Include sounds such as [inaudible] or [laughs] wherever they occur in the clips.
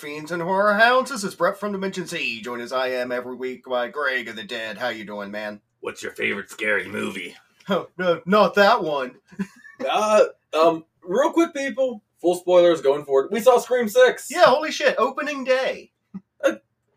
fiends and horror hounds. This is Brett from Dimension C, joined as I am every week by Greg of the Dead. How you doing, man? What's your favorite scary movie? [laughs] Oh, no, not that one. [laughs] Uh, um, real quick, people. Full spoilers going forward. We saw Scream Six. Yeah, holy shit, opening day,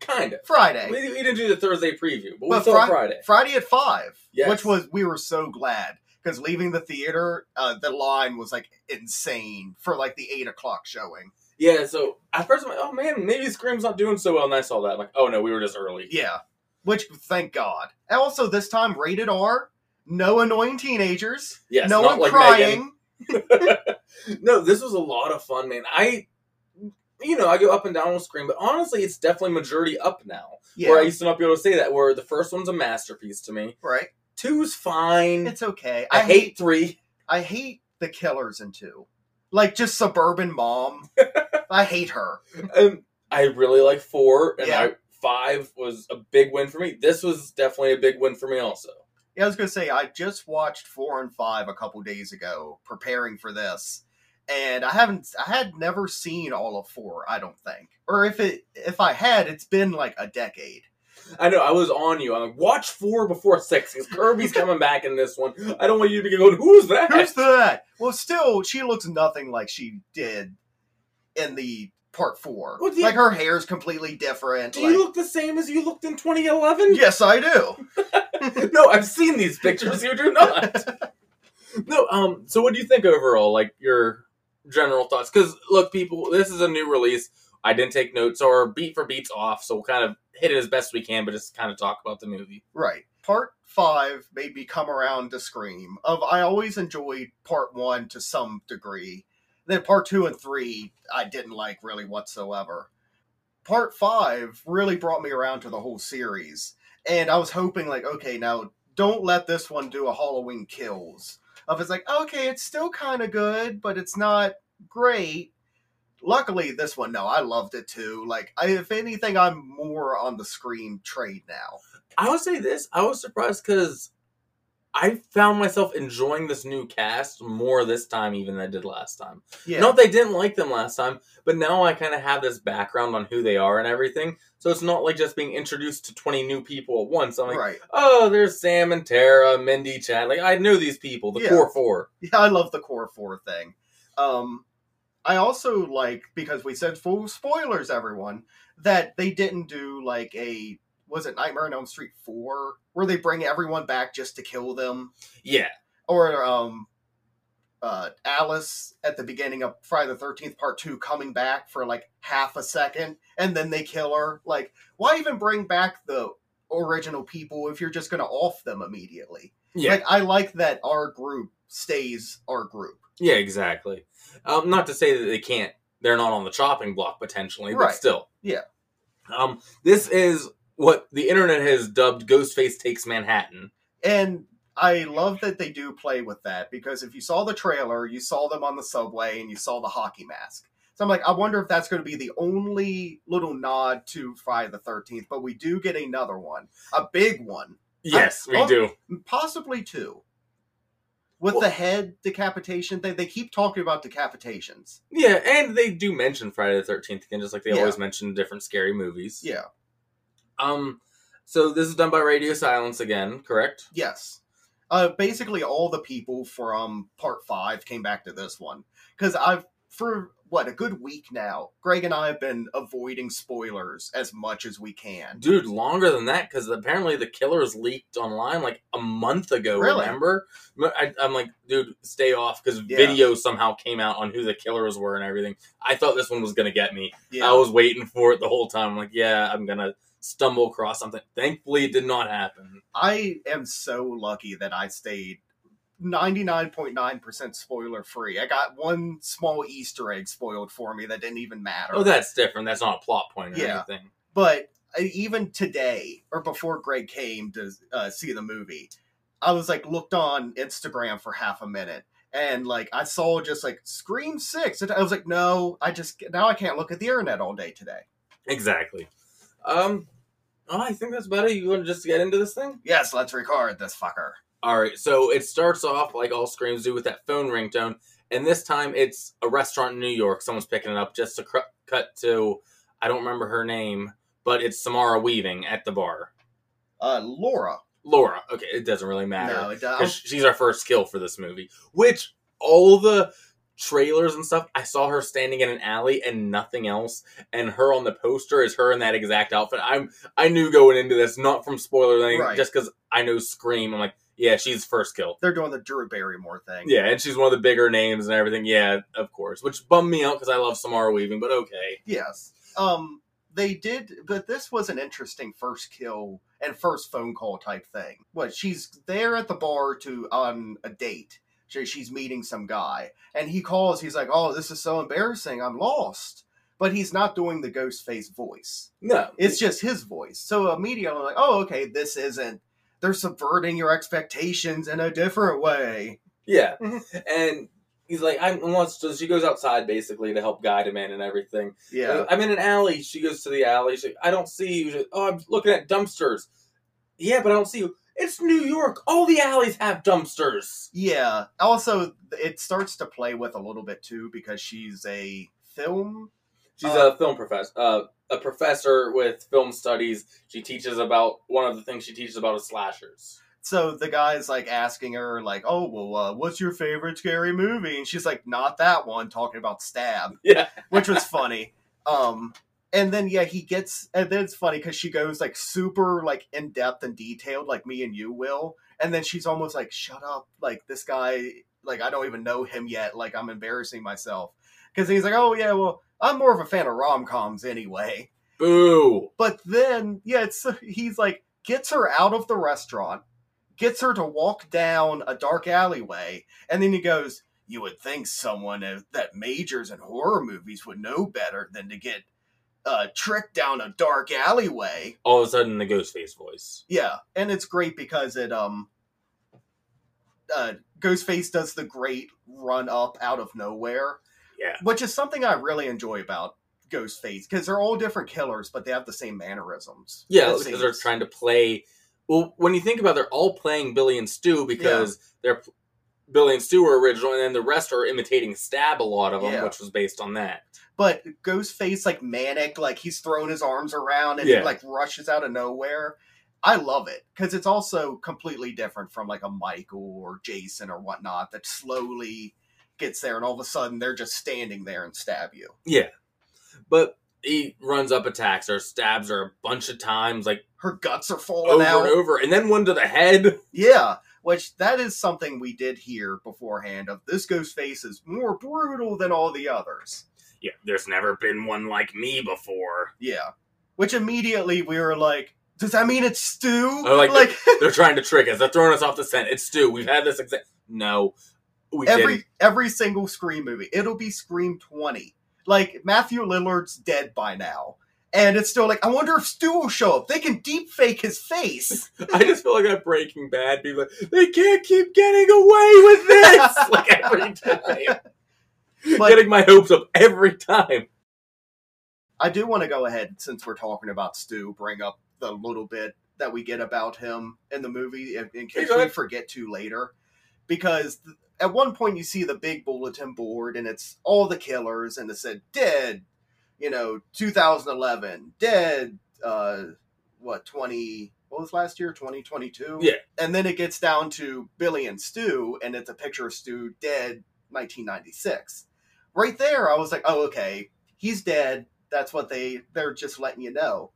kind of. Friday. We, we didn't do the Thursday preview, but, we saw Fri- Friday. Friday at five, Yes. which was we were so glad because leaving the theater, uh, the line was like insane for like the eight o'clock showing. Yeah. So at first I'm like, oh man, maybe Scream's not doing so well, and I saw that. I'm like, oh no, we were just early. Yeah, which thank God. And also this time rated R, no annoying teenagers, Yes. no one like crying. Megan. [laughs] no, this was a lot of fun, man. I, you know, I go up and down with Scream, but honestly, it's definitely majority up now. Yeah, Where I used to not be able to say that. Where the first one's a masterpiece to me. right. Two's fine. It's okay. I, hate three. I hate the killers in two. Like just suburban mom. [laughs] I hate her. Um, I really like four, and Yeah. I, five was a big win for me. This was definitely a big win for me, also. Yeah, I was gonna say I just watched four and five a couple days ago, preparing for this, and I haven't. I had never seen all of four. I don't think, or if it if I had, it's been like a decade. I know I was on you. I'm like, watch four before six because Kirby's coming back in this one. I don't want you to be going, who's that? Who's that? Well, still, she looks nothing like she did in the part four. Well, yeah. Like her hair's completely different. Do like- you look the same as you looked in 2011? yes, I do. [laughs] [laughs] no, I've seen these pictures. You do not. [laughs] no. Um. So, what do you think overall? Like your general thoughts? Because look, people, this is a new release. I didn't take notes or beat for beats off, so we'll kind of hit it as best we can, but just kind of talk about the movie. Right. Part five made me come around to Scream. Of I always enjoyed part one to some degree. Then part two and three I didn't like really whatsoever. Part five really brought me around to the whole series. And I was hoping like, okay, now don't let this one do a Halloween kills. Of it's like, okay, it's still kinda good, but it's not great. Luckily, this one, no, I loved it too. Like, I, if anything, I'm more on the Scream trade now. I would say this. I was surprised because I found myself enjoying this new cast more this time even than I did last time. Yeah. Not that I didn't like them last time, but now I kind of have this background on who they are and everything. So it's not like just being introduced to 20 new people at once. I'm like, right. oh, there's Sam and Tara, Mindy, Chad. Like, I know these people, the Yeah. core four. Yeah, I love the core four thing. Um, I also like because we said full spoilers, everyone, that they didn't do like a was it Nightmare on Elm Street four where they bring everyone back just to kill them, Yeah. or um, uh, Alice at the beginning of Friday the Thirteenth Part Two coming back for like half a second and then they kill her. Like, why even bring back the original people if you're just going to off them immediately? Yeah. Like, I like that our group stays our group. yeah, exactly. Um, not to say that they can't, they're not on the chopping block potentially, but Right. still. Yeah. Um, this is what the internet has dubbed Ghostface Takes Manhattan. And I love that they do play with that because if you saw the trailer, you saw them on the subway and you saw the hockey mask. So I'm like, I wonder if that's going to be the only little nod to Friday the 13th, but we do get another one, a big one, Yes, we oh, do. possibly two. With Well- the head decapitation thing, they keep talking about decapitations. Yeah, and they do mention Friday the Thirteenth again, just like they Yeah. always mention different scary movies. Yeah. Um. So this is done by Radio Silence again, correct? Yes. Uh, basically, all the people from part five came back to this one because I've for what a good week now. Greg and I have been avoiding spoilers as much as we can. Dude, longer than that because apparently the killers leaked online like a month ago. Really? Remember? I, I'm like, dude, stay off because Yeah. video somehow came out on who the killers were and everything. I thought this one was gonna get me. Yeah, I was waiting for it the whole time. I'm like, yeah, I'm gonna stumble across something. Thankfully, it did not happen. I am so lucky that I stayed 99.9% spoiler free. I got one small Easter egg spoiled for me that didn't even matter. Oh, that's different. That's not a plot point or Yeah. anything. but uh, even today or before Greg came to uh, see the movie, I was like looked on Instagram for half a minute, and like I saw just like Scream Six, and I was like, no, I just now I can't look at the internet all day today. Exactly. Um, oh, I think that's better. You want to just get into this thing? Yes, let's record this fucker. All right. So it starts off like all screams do with that phone ringtone, and this time it's a restaurant in New York. Someone's picking it up. Just to cr- cut to, I don't remember her name, but it's Samara Weaving at the bar. Uh, Laura. Laura. Okay, it doesn't really matter. No, it does. she's our first kill for this movie. Which all the trailers and stuff, I saw her standing in an alley and nothing else, and her on the poster is her in that exact outfit. I'm I knew going into this, not from spoiler or anything, Right. just because I know Scream. I'm like, yeah, she's first kill. They're doing the Drew Barrymore thing. Yeah, and she's one of the bigger names and everything. Yeah, of course. Which bummed me out because I love Samara Weaving, but okay. Yes. Um, they did, but this was an interesting first kill and first phone call type thing. What she's there at the bar to on a date. She, she's meeting some guy, and he calls. He's like, "Oh, this is so embarrassing. I'm lost." But he's not doing the ghost face voice. No, It's just his voice. So immediately, I'm like, "Oh, okay, this isn't." They're subverting your expectations in a different way. Yeah, [laughs] Mhm. and he's like, I wants. So she goes outside basically to help guide him in and everything. Yeah. I'm in an alley. She goes to the alley. She's like, I don't see you. Oh, I'm looking at dumpsters. Yeah, but I don't see you. It's New York. All the alleys have dumpsters. Yeah. Also, it starts to play with a little bit too because she's a film. She's Uh, a film professor. Uh, a professor with film studies. She teaches about one of the things she teaches about is slashers. So the guy's like asking her, like, "Oh, well, uh, what's your favorite scary movie?" And she's like, "Not that one," talking about Stab, [laughs] Yeah, which was funny. Um, and then yeah, he gets, and then it's funny because she goes like super like in depth and detailed, like me and you will, and then she's almost like, "Shut up!" Like this guy, like I don't even know him yet. Like I'm embarrassing myself because he's like, "Oh yeah, well, I'm more of a fan of rom coms anyway." boo. But then, yeah, it's he's like gets her out of the restaurant, gets her to walk down a dark alleyway, and then he goes, "You would think someone that majors in horror movies would know better than to get uh, trick down a dark alleyway." All of a sudden, the Ghostface voice. Yeah, and it's great because it um, uh, Ghostface does the great run up out of nowhere Yeah, which is something I really enjoy about Ghostface because they're all different killers, but they have the same mannerisms. yeah, because they're trying to play. Well, when you think about, it, they're all playing Billy and Stu because they're Billy and Stu are original, and then the rest are imitating Stab. A lot of them, Yeah. which was based on that. But Ghostface, like manic, like he's throwing his arms around and Yeah. he like rushes out of nowhere. I love it because it's also completely different from like a Michael or Jason or whatnot that slowly gets there and all of a sudden they're just standing there and stab you. Yeah, but he runs up, attacks her, stabs her a bunch of times, like Her guts are falling over out. and over, and then one to the head. [laughs] Yeah, which that is something we did hear beforehand of this Ghostface is more brutal than all the others. Yeah, there's never been one like me before. Yeah. Which immediately we were like, does that mean it's Stu? Oh, like They're [laughs] trying to trick us. They're throwing us off the scent. It's Stu. We've had this exact. No, we every didn't. every single Scream movie, it'll be Scream 20. Like Matthew Lillard's dead by now. And it's still like, I wonder if Stu will show up. They can deep fake his face. [laughs] I just feel like that Breaking Bad people. They can't keep getting away with this. [laughs] like every time, But- getting my hopes up every time. I do want to go ahead, since we're talking about Stu, bring up the little bit that we get about him in the movie in, in case we forget to later. Because at one point you see the big bulletin board and it's all the killers and it said dead, you know, 2011, dead, uh, what, 20, what was last year? 2022? Yeah. And then it gets down to Billy and Stu and it's a picture of Stu dead 1996. Right there, I was like, oh, okay, he's dead. That's what they they're just letting you know.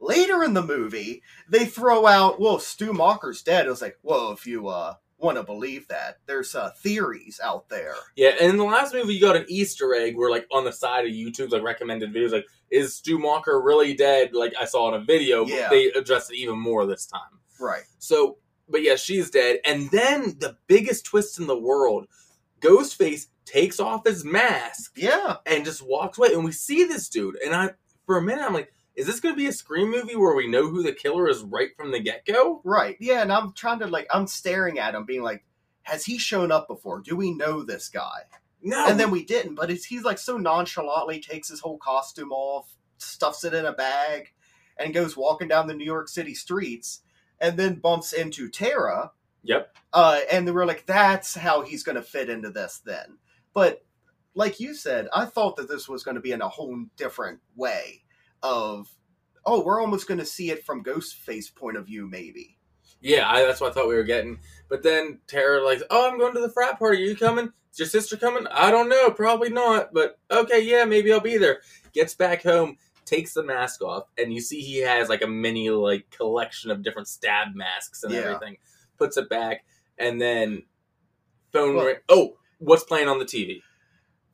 Later in the movie, they throw out, "Well, Stu Macher's dead." It was like, "Well, if you uh, want to believe that, there's uh, theories out there." Yeah, and in the last movie, you got an Easter egg where, like, on the side of YouTube's like recommended videos, like, is Stu Walker really dead? Like, I saw in a video, but Yeah. they addressed it even more this time. Right. So, but yeah, she's dead. And then the biggest twist in the world Ghostface takes off his mask Yeah. and just walks away. And we see this dude. And I, for a minute, I'm like, is this going to be a Scream movie where we know who the killer is right from the get go? Right. Yeah. And I'm trying to like, I'm staring at him, being like, has he shown up before? Do we know this guy? No. And then we didn't, but it's, he's like so nonchalantly takes his whole costume off, stuffs it in a bag, and goes walking down the New York City streets, and then bumps into Tara. Yep. Uh, and they were like, that's how he's going to fit into this then. But like you said, I thought that this was going to be in a whole different way of, oh, we're almost going to see it from Ghostface point of view, maybe. Yeah, I, that's what I thought we were getting. But then Tara like, oh, I'm going to the frat party. Are you coming? Is your sister coming? I don't know. Probably not. But okay, yeah, maybe I'll be there. Gets back home, takes the mask off, and you see he has like a mini like collection of different stab masks and Yeah. everything. Puts it back, and then phone Well- ring. Oh, what's playing on the TV?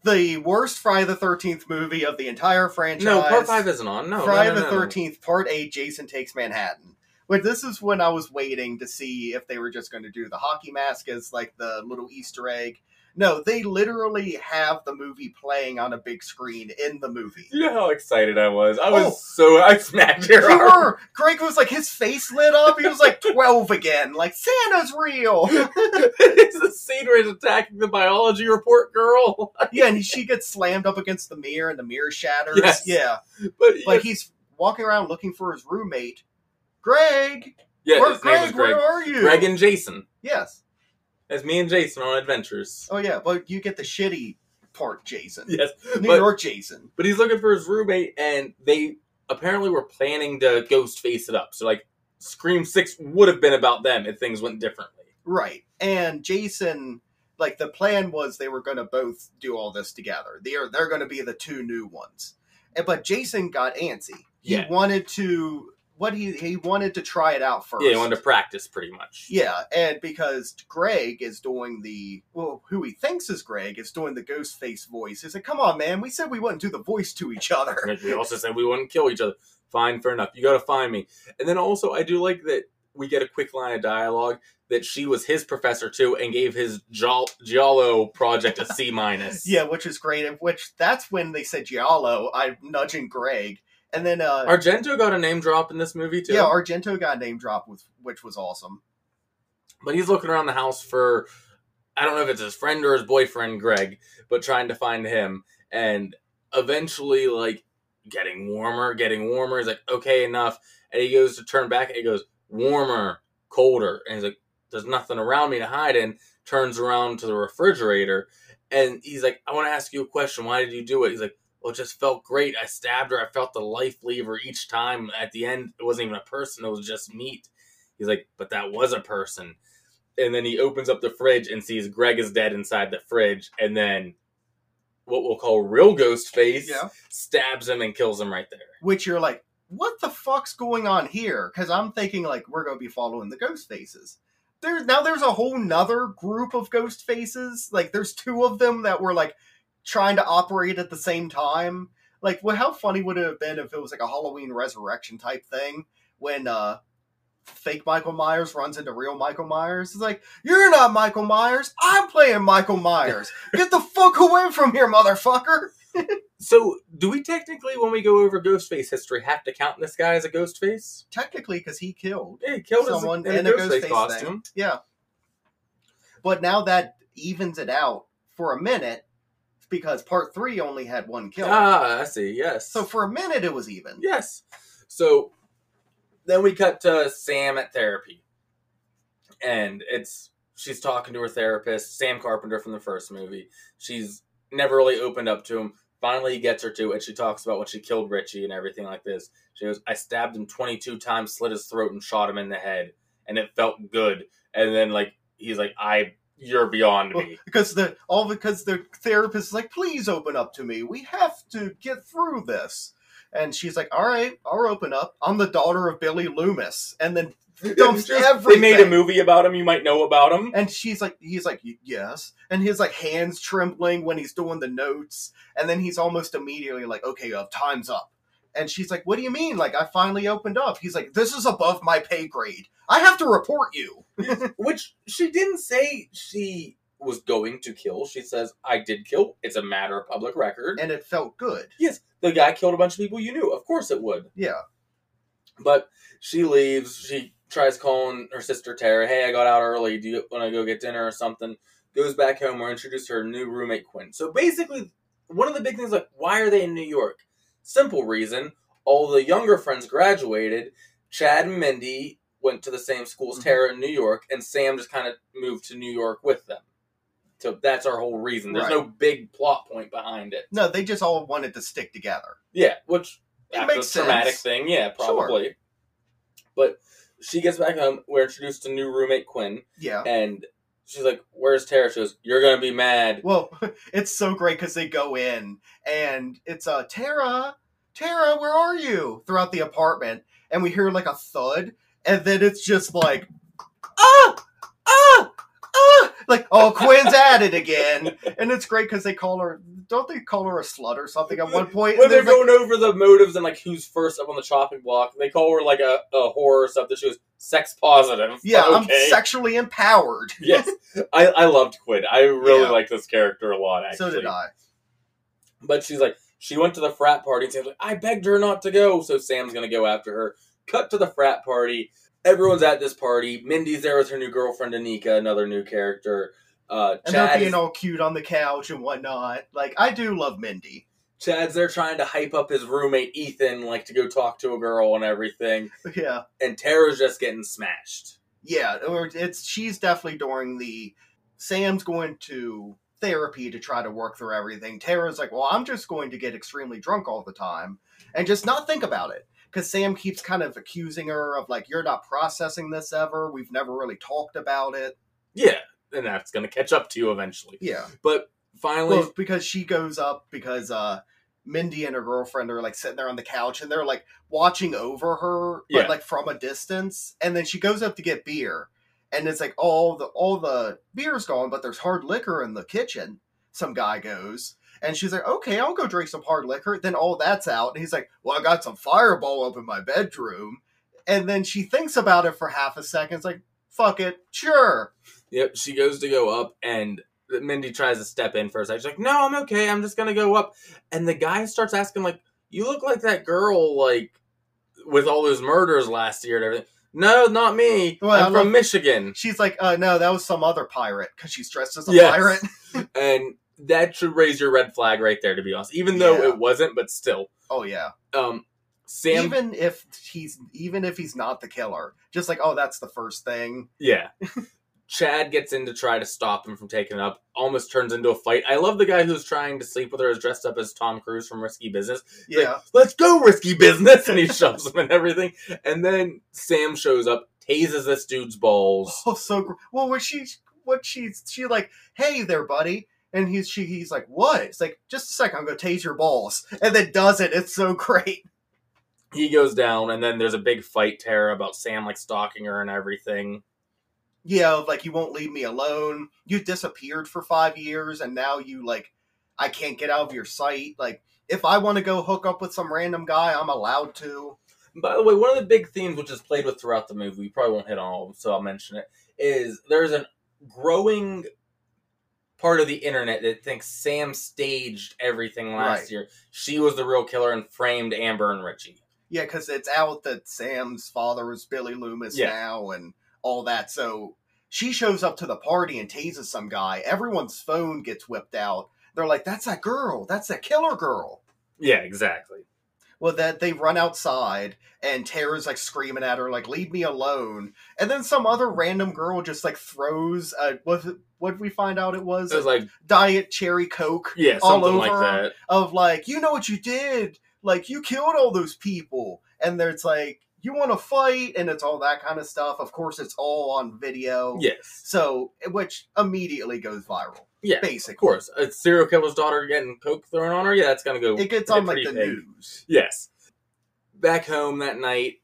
The worst Friday the 13th movie of the entire franchise. No, part five isn't on. No, Friday no, no, the. Thirteenth, Part Eight, Jason Takes Manhattan. But this is when I was waiting to see if they were just going to do the hockey mask as like the little Easter egg. No, they literally have the movie playing on a big screen in the movie. You know how excited I was. I was Oh. so I smacked You your arm. were. Greg was like his face lit up. He was like [laughs] twelve again. Like Santa's real. [laughs] it's the scene where he's attacking the biology report girl. [laughs] Yeah, and she gets slammed up against the mirror, and the mirror shatters. Yes. Yeah, But like he's walking around looking for his roommate, Greg. yeah, where, his name was Greg, Greg. where are you? Greg and Jason. yes. As me and Jason on adventures. Oh yeah, but you get the shitty part, Jason. Yes, New but, York Jason. but he's looking for his roommate, and they apparently were planning to ghost face it up. So like, Scream Six would have been about them if things went differently. Right. And Jason like the plan was they were going to both do all this together. They're they're going to be the two new ones. And- But Jason got antsy. He Yeah. wanted to what he he wanted to try it out first. Yeah, he wanted to practice pretty much. Yeah, and because Greg is doing the well, who he thinks is Greg is doing the ghost face voice. He said, "Come on, man, we said we wouldn't do the voice to each other." And we also said we wouldn't kill each other. Fine, fair enough. You got to find me. And then also, I do like that we get a quick line of dialogue that she was his professor too, and gave his Giallo, project a C minus. [laughs] Yeah, which is great. and Which that's when they said Giallo. I'm nudging Greg, and then uh, Argento got a name drop in this movie too. yeah, Argento got a name drop with which was awesome. but he's looking around the house for I don't know if it's his friend or his boyfriend Greg, but trying to find him and eventually like getting warmer, getting warmer. He's like, okay, enough. And he goes to turn back and he goes, warmer, colder. And he's like, there's nothing around me to hide in. Turns around to the refrigerator and he's like, I want to ask you a question. Why did you do it? He's like, it just felt great. I stabbed her. I felt the life leave her each time. At the end, it wasn't even a person, it was just meat. He's like, but that was a person. And then he opens up the fridge and sees Greg is dead inside the fridge. And then what we'll call real ghost face Yeah. stabs him and kills him right there. Which you're like, what the fuck's going on here? Because I'm thinking like we're gonna be following the ghost faces. There's now there's a whole nother group of ghost faces. Like there's two of them that were like trying to operate at the same time. Like, well, how funny would it have been if it was like a Halloween resurrection type thing when uh fake Michael Myers runs into real Michael Myers? It's like, you're not Michael Myers. I'm playing Michael Myers. Get the fuck away from here, motherfucker. [laughs] So, do we technically, when we go over Ghostface history, have to count this guy as a Ghostface? Technically, because he killed. Yeah, he killed someone in, in a a Ghostface Ghostface costume. thing. Yeah. But now that evens it out for a minute because part three only had one kill. Ah, I see. Yes. so for a minute it was even. Yes. So then we cut to Sam at therapy. And it's she's talking to her therapist, Sam Carpenter from the first movie. She's never really opened up to him. Finally he gets her to and she talks about when she killed Richie and everything like this. She goes, I stabbed him twenty two times, slit his throat, and shot him in the head. And it felt good. And then like he's like, I you're beyond Well, me. because the all because the therapist is like, please open up to me. We have to get through this. And she's like, all right, I'll open up. I'm the daughter of Billy Loomis. And then dumps They made a movie about him, you might know about him. And she's like, he's like, yes. And his like hands trembling when he's doing the notes. And then he's almost immediately like, okay, uh, time's up. And she's like, what do you mean? Like, I finally opened up. He's like, this is above my pay grade. I have to report you. [laughs] Which she didn't say she was going to kill. She says, I did kill. It's a matter of public record. And it felt good. yes, the guy killed a bunch of people you knew. Of course it would. Yeah. But she leaves. She tries calling her sister Tara. Hey, I got out early. Do you want to go get dinner or something? Goes back home. We're introduced to her new roommate Quinn. So basically, one of the big things like why are they in New York? Simple reason. All the younger friends graduated. Chad and Mindy went to the same schools, as Mhm. Tara in New York, and Sam just kind of moved to New York with them. So that's our whole reason. There's Right. no big plot point behind it. No, they just all wanted to stick together. Yeah, which It makes the traumatic sense. thing, yeah, Sure. probably. But she gets back home. We're introduced to new roommate Quinn, Yeah. and she's like, "Where's Tara?" She goes, "You're gonna be mad." Well, [laughs] it's so great because they go in and it's uh Tara, Tara, where are you? Throughout the apartment, and we hear like a thud, and then it's just like, ah, ah, ah, like oh Quinn's [laughs] at it again, and it's great because they call her, don't they call her a slut or something at one point? When they're there's, like- going over the motives and like who's first up on the chopping block, they call her like a, a whore or something. She was sex positive. yeah, But I'm sexually empowered. [laughs] yes, I, I loved Quinn. I really Yeah. liked this character a lot. Actually, So did I. But she's like, she went to the frat party and Sam's like, I begged her not to go. So Sam's gonna go after her. Cut to the frat party. Everyone's at this party. Mindy's there with her new girlfriend Anika, another new character. Uh, And they're being is- all cute on the couch and whatnot. Like I do love Mindy. Chad's there trying to hype up his roommate Ethan, like to go talk to a girl and everything. Yeah. And Tara's just getting smashed. Yeah, or it's she's definitely during the Sam's going to therapy to try to work through everything. Tara's like, "Well, I'm just going to get extremely drunk all the time and just not think about it." Cuz Sam keeps kind of accusing her of like, "You're not processing this ever. We've never really talked about it." Yeah, and that's gonna catch up to you eventually. Yeah. But finally, Well, because she goes up because uh Mindy and her girlfriend are like sitting there on the couch and they're like watching over her, but Yeah. like from a distance. And then she goes up to get beer, and it's like all the all the beer's gone, but there's hard liquor in the kitchen. Some guy goes, and she's like, "Okay, I'll go drink some hard liquor." Then all that's out, and he's like, "Well, I got some Fireball up in my bedroom." And then she thinks about it for half a second. It's like, "Fuck it, sure." Yep, she goes to go up, and Mindy tries to step in first. a second. She's like, "No, I'm okay. I'm just gonna go up." And the guy starts asking, like, "You look like that girl, like, with all those murders last year and everything." No, not me. Well, I I'm from love- Michigan, She's like, "Uh, no, that was some other pirate because she's dressed as a Yes. pirate." [laughs] and that should raise your red flag right there. To be honest, even though Yeah. it wasn't, but still, Oh yeah. um, Sam, even if he's even if he's not the killer, just like oh, that's the first thing. yeah. [laughs] Chad gets in to try to stop him from taking it up. Almost turns into a fight. I love the guy who's trying to sleep with her is dressed up as Tom Cruise from Risky Business. He's like, Yeah, let's go risky business and he [laughs] shoves him and everything and then sam shows up tases this dude's balls oh so gr- well. When she what she's she like, hey there, buddy, and he's she he's like, what? It's like just a second, I'm gonna tase your balls, and then does it. It's so great. he goes down and then there's a big fight tara about sam like stalking her and everything Yeah, like you won't leave me alone. You disappeared for five years, and now you like, I can't get out of your sight. Like if I want to go hook up with some random guy, I'm allowed to. by the way one of the big themes which is played with throughout the movie we probably won't hit on all of them so i'll mention it is there's an growing part of the internet that thinks sam staged everything last Right. year she was the real killer and framed amber and richie Yeah, because it's out that Sam's father is Billy Loomis Yeah. now and all that. So she shows up to the party and tases some guy. Everyone's phone gets whipped out. They're like, "That's that girl. That's that killer girl." yeah exactly Well, that they run outside and Tara's like screaming at her, like, "Leave me alone!" And then some other random girl just like throws a what? What did we find out it was? it was like diet cherry coke yeah all something like over that of like, you know what you did? Like you killed all those people. And there's like, you want to fight, and it's all that kind of stuff. Of course, it's all on video. yes So, eh, which immediately goes viral. Yeah, Basically, of course. A serial killer's daughter getting coke thrown on her. Yeah, that's gonna go. it gets on like the big. news. Yes. Back home that night,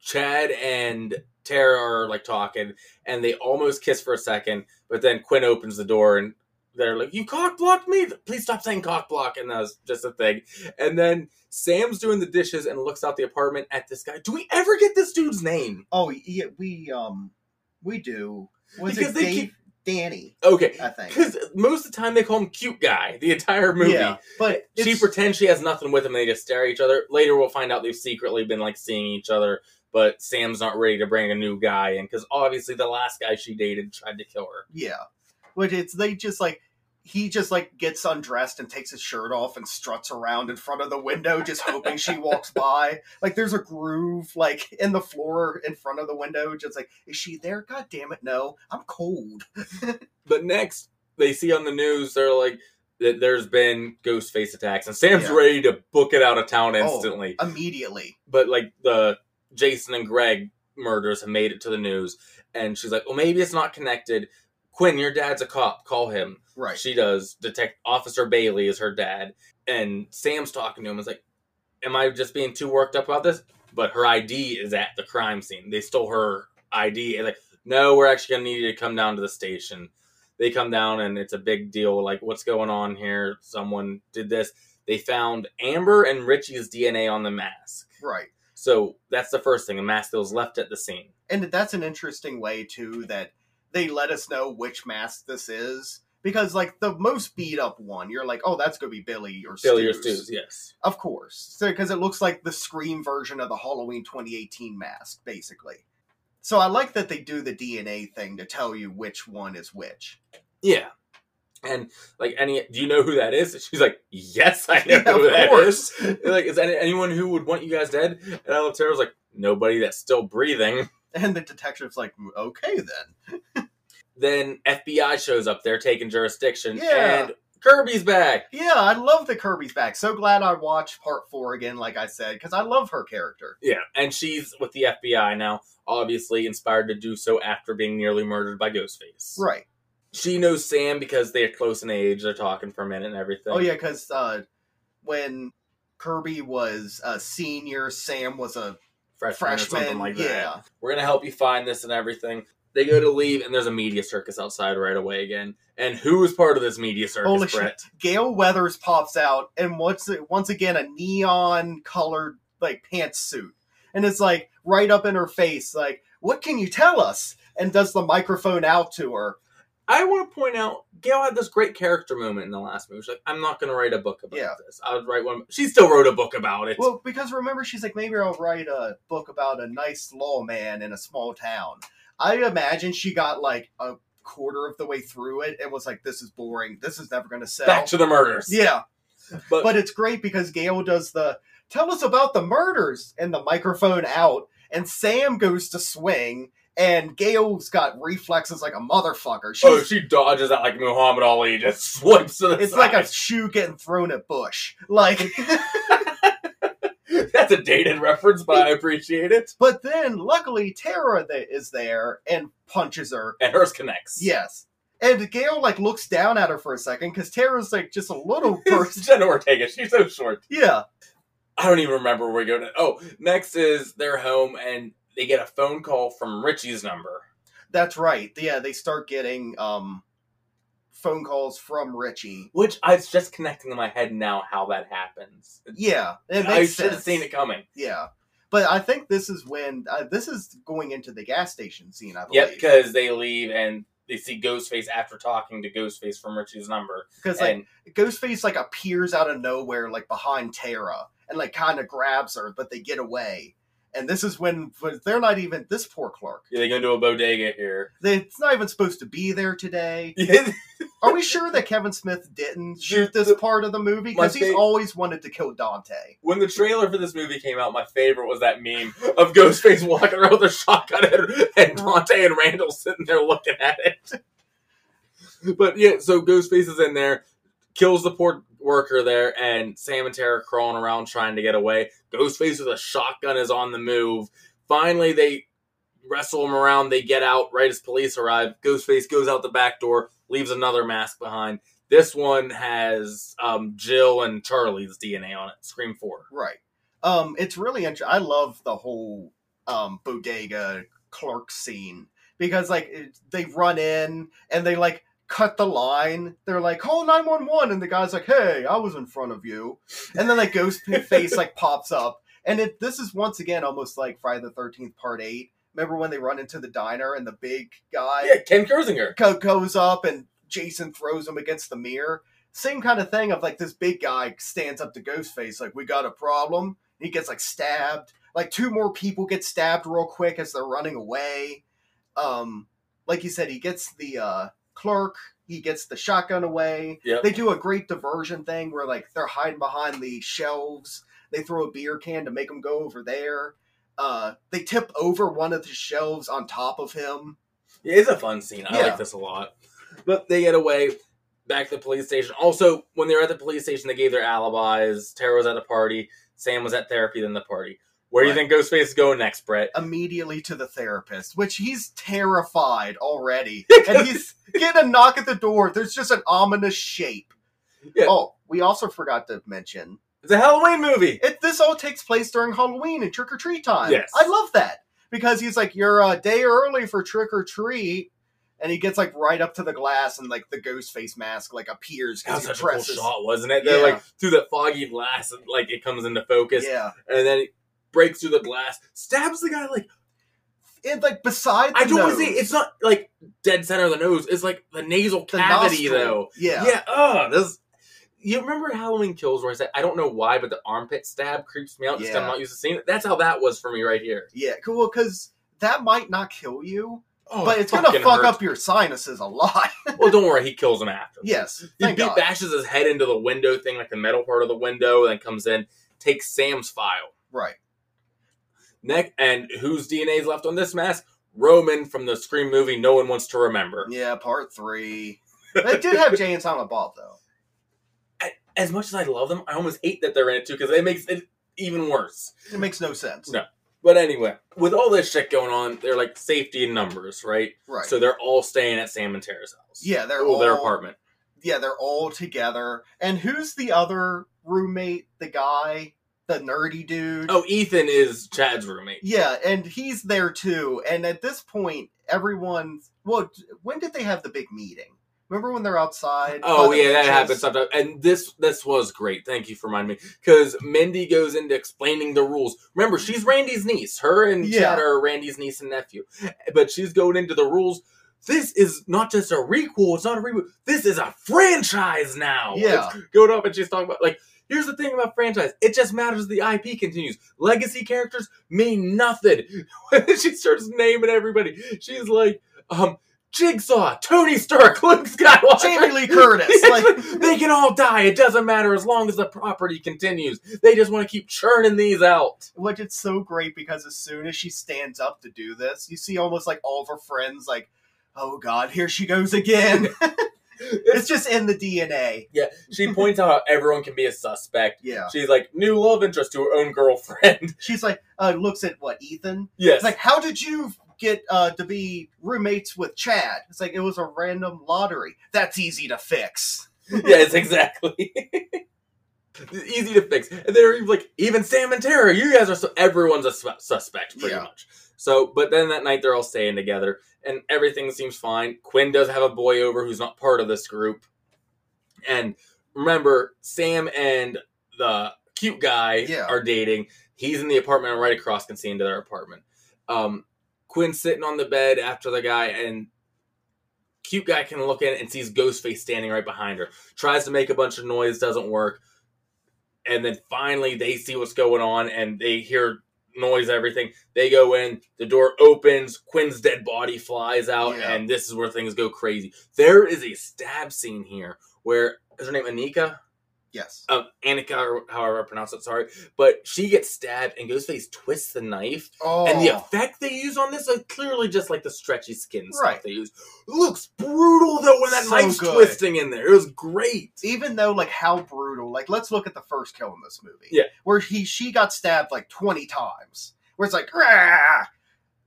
Chad and Tara are like talking, and they almost kiss for a second, but then Quinn opens the door and they're like, "You cock blocked me! Please stop saying cock block." And that was just a thing. And then Sam's doing the dishes and looks out the apartment at this guy. Do we ever get this dude's name? Oh yeah, we um, we do. Was Because it they Dave? keep- Danny? Okay, I think. because most of the time they call him cute guy the entire movie. Yeah, but she pretends she has nothing with him. They just stare at each other. Later, we'll find out they've secretly been like seeing each other but Sam's not ready to bring a new guy in because obviously the last guy she dated tried to kill her. Yeah. Which it's they just like he just like gets undressed and takes his shirt off and struts around in front of the window just hoping she walks by. Like there's a groove like in the floor in front of the window, just like, is she there? God damn it, no. I'm cold. [laughs] But next, they see on the news they're like that there's been ghost face attacks, and Sam's Yeah. ready to book it out of town Oh. instantly. Immediately. But like the Jason and Greg murders have made it to the news, and she's like, "Well, maybe it's not connected." Quinn, your dad's a cop. Call him. Right. She does. Detect Officer Bailey is her dad, and Sam's talking to him. Is like, "Am I just being too worked up about this?" But her ID is at the crime scene. They stole her ID. And like, no, we're actually gonna need you to come down to the station. They come down, and it's a big deal. Like, what's going on here? Someone did this. They found Amber and Richie's DNA on the mask. right. So that's the first thing. A mask that was left at the scene. And that's an interesting way too that they let us know which mask this is. Because like the most beat up one, you're like, oh, that's gonna be Billy or Billy or Stu's. Yes. Of course. So because it looks like the Scream version of the Halloween 2018 mask, basically. So I like that they do the DNA thing to tell you which one is which. Yeah. And like any, do you know who that is? She's like, yes, I know [laughs] Yeah, who of that course. is. Like, is any, anyone who would want you guys dead? And I looked at her, I was like, nobody that's still breathing. And the detective's like, okay then. [laughs] Then FBI shows up there taking jurisdiction, Yeah. and Kirby's back. Yeah, I love the Kirby's back. So glad I watched part four again, like I said, because I love her character. Yeah, and she's with the FBI now, obviously inspired to do so after being nearly murdered by Ghostface. Right. She knows Sam because they're close in age. They're talking for a minute and everything. Oh yeah, because uh, when Kirby was a senior, Sam was a freshman, or freshman. something like that. yeah. We're gonna help you find this and everything. They go to leave, and there's a media circus outside right away again. And who is part of this media circus, Holy Brett? shit! Gale Weathers pops out, and once once again a neon colored like pantsuit, and it's like right up in her face, like, "What can you tell us?" And does the microphone out to her. I want to point out, Gale had this great character moment in the last movie. She's like, I'm not going to write a book about Yeah. this. I would write one. She still wrote a book about it. Well, because remember, she's like, maybe I'll write a book about a nice lawman in a small town. I imagine she got like a quarter of the way through it and was like, "This is boring. This is never going to sell." Back to the murders. yeah, But, but it's great because Gale does the tell us about the murders and the microphone out, and Sam goes to swing, and Gale's got reflexes like a motherfucker. Oh, She's, oh, she dodges out like Muhammad Ali, just [laughs] swipes to the it's side. like a shoe getting thrown at Bush. Like, [laughs] That's a dated reference, but I appreciate it. but then luckily Tara th- is there and punches her. And hers connects. Yes. And Gale like looks down at her for a second because Tara's like just a little [laughs] person. Jenna Ortega. She's so short. yeah. I don't even remember where we go to. Oh, next is they're home and they get a phone call from Richie's number. That's right. Yeah, they start getting um phone calls from Richie. Which I was just connecting in my head now how that happens. Yeah, it I should have seen it coming. Yeah, but I think this is when uh, this is going into the gas station scene. I believe. Yep, because they leave and they see Ghostface after talking to Ghostface from Richie's number. because like and Ghostface like appears out of nowhere, like behind Tara, and like kind of grabs her, but they get away. And this is when, they're not even this poor clerk. they're going to do a bodega here. They, it's not even supposed to be there today. [laughs] Are we sure that Kevin Smith didn't shoot this part of the movie? Because he's fa- always wanted to kill Dante. when the trailer for this movie came out, my favorite was that meme of Ghostface walking around with a shotgun and, and Dante and Randall sitting there looking at it. But yeah, so Ghostface is in there, kills the poor worker there, and Sam and Tara crawling around trying to get away. Ghostface with a shotgun is on the move. Finally, they wrestle him around. They get out right as police arrive. Ghostface goes out the back door, leaves another mask behind. This one has um, Jill and Charlie's DNA on it. Scream Four. Right. Um, it's really interesting. I love the whole um bodega clerk scene because like it, they run in and they like cut the line. They're like, "Call nine one one," and the guy's like, "Hey, I was in front of you," and then like ghost [laughs] face like pops up, and it this is once again almost like Friday the Thirteenth Part Eight. Remember when they run into the diner and the big guy Yeah, Ken Kirzinger. go- goes up and Jason throws him against the mirror. Same kind of thing of like this big guy stands up to Ghostface, like, we got a problem. He gets like stabbed. like two more people get stabbed real quick as they're running away. Um, like you said, he gets the uh, clerk. He gets the shotgun away. Yep. They do a great diversion thing where like they're hiding behind the shelves. They throw a beer can to make them go over there. Uh, they tip over one of the shelves on top of him. Yeah, it's a fun scene. I Yeah. like this a lot. But they get away back to the police station. Also, when they were at the police station, they gave their alibis. Tara was at the party. Sam was at therapy, then the party. Where do you think Ghostface is going next, Brett? Immediately to the therapist, which he's terrified already, [laughs] and he's getting a knock at the door. There's just an ominous shape. Yeah. Oh, we also forgot to mention It's a Halloween movie. it. This all takes place during Halloween and trick or treat time. Yes. I love that because he's like, "You're a day early for trick or treat." And he gets like right up to the glass, and like the ghost face mask like appears That was such a cool shot, wasn't it? They're like through the foggy glass, and like it comes into focus, Yeah, and then he breaks through the glass, stabs the guy like and like beside the I don't want to nose, say it's not like dead center of the nose. It's like the nasal the cavity nostril. though. Yeah, Yeah. Ugh. This. You remember Halloween Kills where I said I don't know why, but the armpit stab creeps me out. Just 'cause I'm not used to seeing it. That's how that was for me right here. yeah, cool. Because that might not kill you, Oh, but it's gonna fuck hurt. up your sinuses a lot. [laughs] well, don't worry, he kills him after. yes, He thank beat, God. bashes his head into the window thing, like the metal part of the window, and then comes in, takes Sam's file. Right. Neck and whose DNA is left on this mask? Roman from the Scream movie. No one wants to remember. Yeah, part three. They did have Jay and Silent Bob though. As much as I love them, I almost hate that they're in it too because it makes it even worse. It makes no sense. No. But anyway, with all this shit going on, they're like safety in numbers, right? Right. So they're all staying at Sam and Tara's house. yeah, they're Oh, all their apartment. Yeah, they're all together. And who's the other roommate? The guy, the nerdy dude. Oh, Ethan is Chad's roommate. Yeah, and he's there too. And at this point, everyone. Well, when did they have the big meeting? Remember when they're outside? Oh yeah, that happened sometimes. And this this was great. Thank you for reminding me. Because Mindy goes into explaining the rules. Remember, she's Randy's niece. Her and Yeah. Chad are Randy's niece and nephew. But she's going into the rules. This is not just a requel. It's not a reboot. This is a franchise now. Yeah. It's going up, and she's talking about like. Here's the thing about franchise. It just matters the IP continues. Legacy characters mean nothing. [laughs] She starts naming everybody, she's like, um, Jigsaw, Tony Stark, [laughs] Luke Skywalker. Jamie Lee Curtis. [laughs] Like, they can all die. It doesn't matter as long as the property continues. They just want to keep churning these out. which it's so great because as soon as she stands up to do this, you see almost like all of her friends like, oh god, here she goes again. [laughs] it's just in the DNA. Yeah, she points out how everyone can be a suspect. Yeah. She's like new love interest to her own girlfriend. [laughs] She's like, uh, looks at what Ethan. yes, It's like, how did you get uh, to be roommates with Chad? It's like it was a random lottery. That's easy to fix. [laughs] yes, exactly. Easy to fix. And they're like, even Sam and Tara, you guys are so. Everyone's a su- suspect, pretty Yeah. much. So, but then that night they're all staying together, and everything seems fine. Quinn does have a boy over who's not part of this group, and remember, Sam and the cute guy Yeah. are dating. He's in the apartment, right across can see into their apartment. Um, Quinn's sitting on the bed after the guy, and cute guy can look in and sees Ghostface standing right behind her. Tries to make a bunch of noise, doesn't work. And then finally they see what's going on and they hear noise, everything. They go in, the door opens, Quinn's dead body flies out, Yeah. and this is where things go crazy. There is a stab scene here where is her name Anika? Yes. Um, Anika, or however I pronounce it, sorry. But she gets stabbed and Ghostface twists the knife Oh, and the effect they use on this is clearly just like the stretchy skin stuff Right. they use. Looks brutal though when that So knife's good. twisting in there. It was great. even though like how brutal. Like let's look at the first kill in this movie. Yeah. Where he she got stabbed like twenty times. Where it's like "Rah!"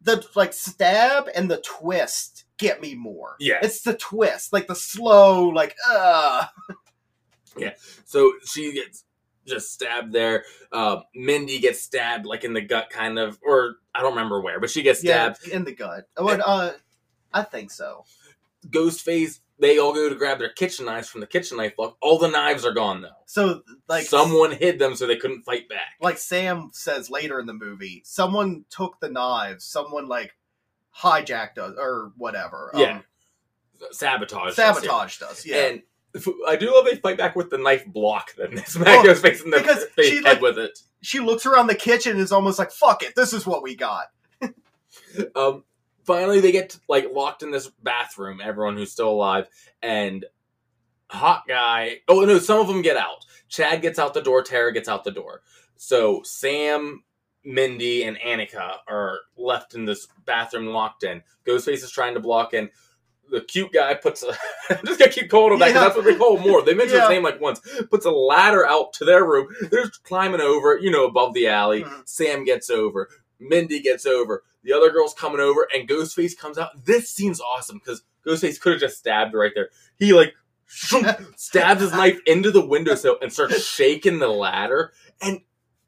the like stab and the twist get me more. Yeah. It's the twist, like the slow, like uh [laughs] So she gets just stabbed there. Uh, Mindy gets stabbed like in the gut, kind of, or I don't remember where, but she gets yeah, stabbed. in the gut. Well, uh, I think so. Ghostface. They all go to grab their kitchen knives from the kitchen knife book. All the knives are gone though. So like someone hid them so they couldn't fight back. like Sam says later in the movie, someone took the knives. Someone like hijacked us or whatever. Um, Yeah. Sabotage. sabotaged us. Yeah. And I do love they fight back with the knife block. Then [laughs] smack goes face in the because face she, head like- with it. she looks around the kitchen and is almost like, "Fuck it, this is what we got." Um, finally, they get like locked in this bathroom. Everyone who's still alive, and hot guy. Oh no, some of them get out. Chad gets out the door. Tara gets out the door. So Sam, Mindy, and Anika are left in this bathroom locked in. Ghostface is trying to block in. The cute guy puts a. I'm [laughs] just gonna keep calling him that 'cause Yeah. that's what they call him more. They mention Yeah. his name like once. Puts a ladder out to their room. They're just climbing over, you know, above the alley. Mhm. Sam gets over. Mindy gets over. The other girl's coming over, and Ghostface comes out. This scene's awesome because Ghostface could have just stabbed right there. He like [laughs] stabs his knife into the windowsill and starts shaking the ladder. And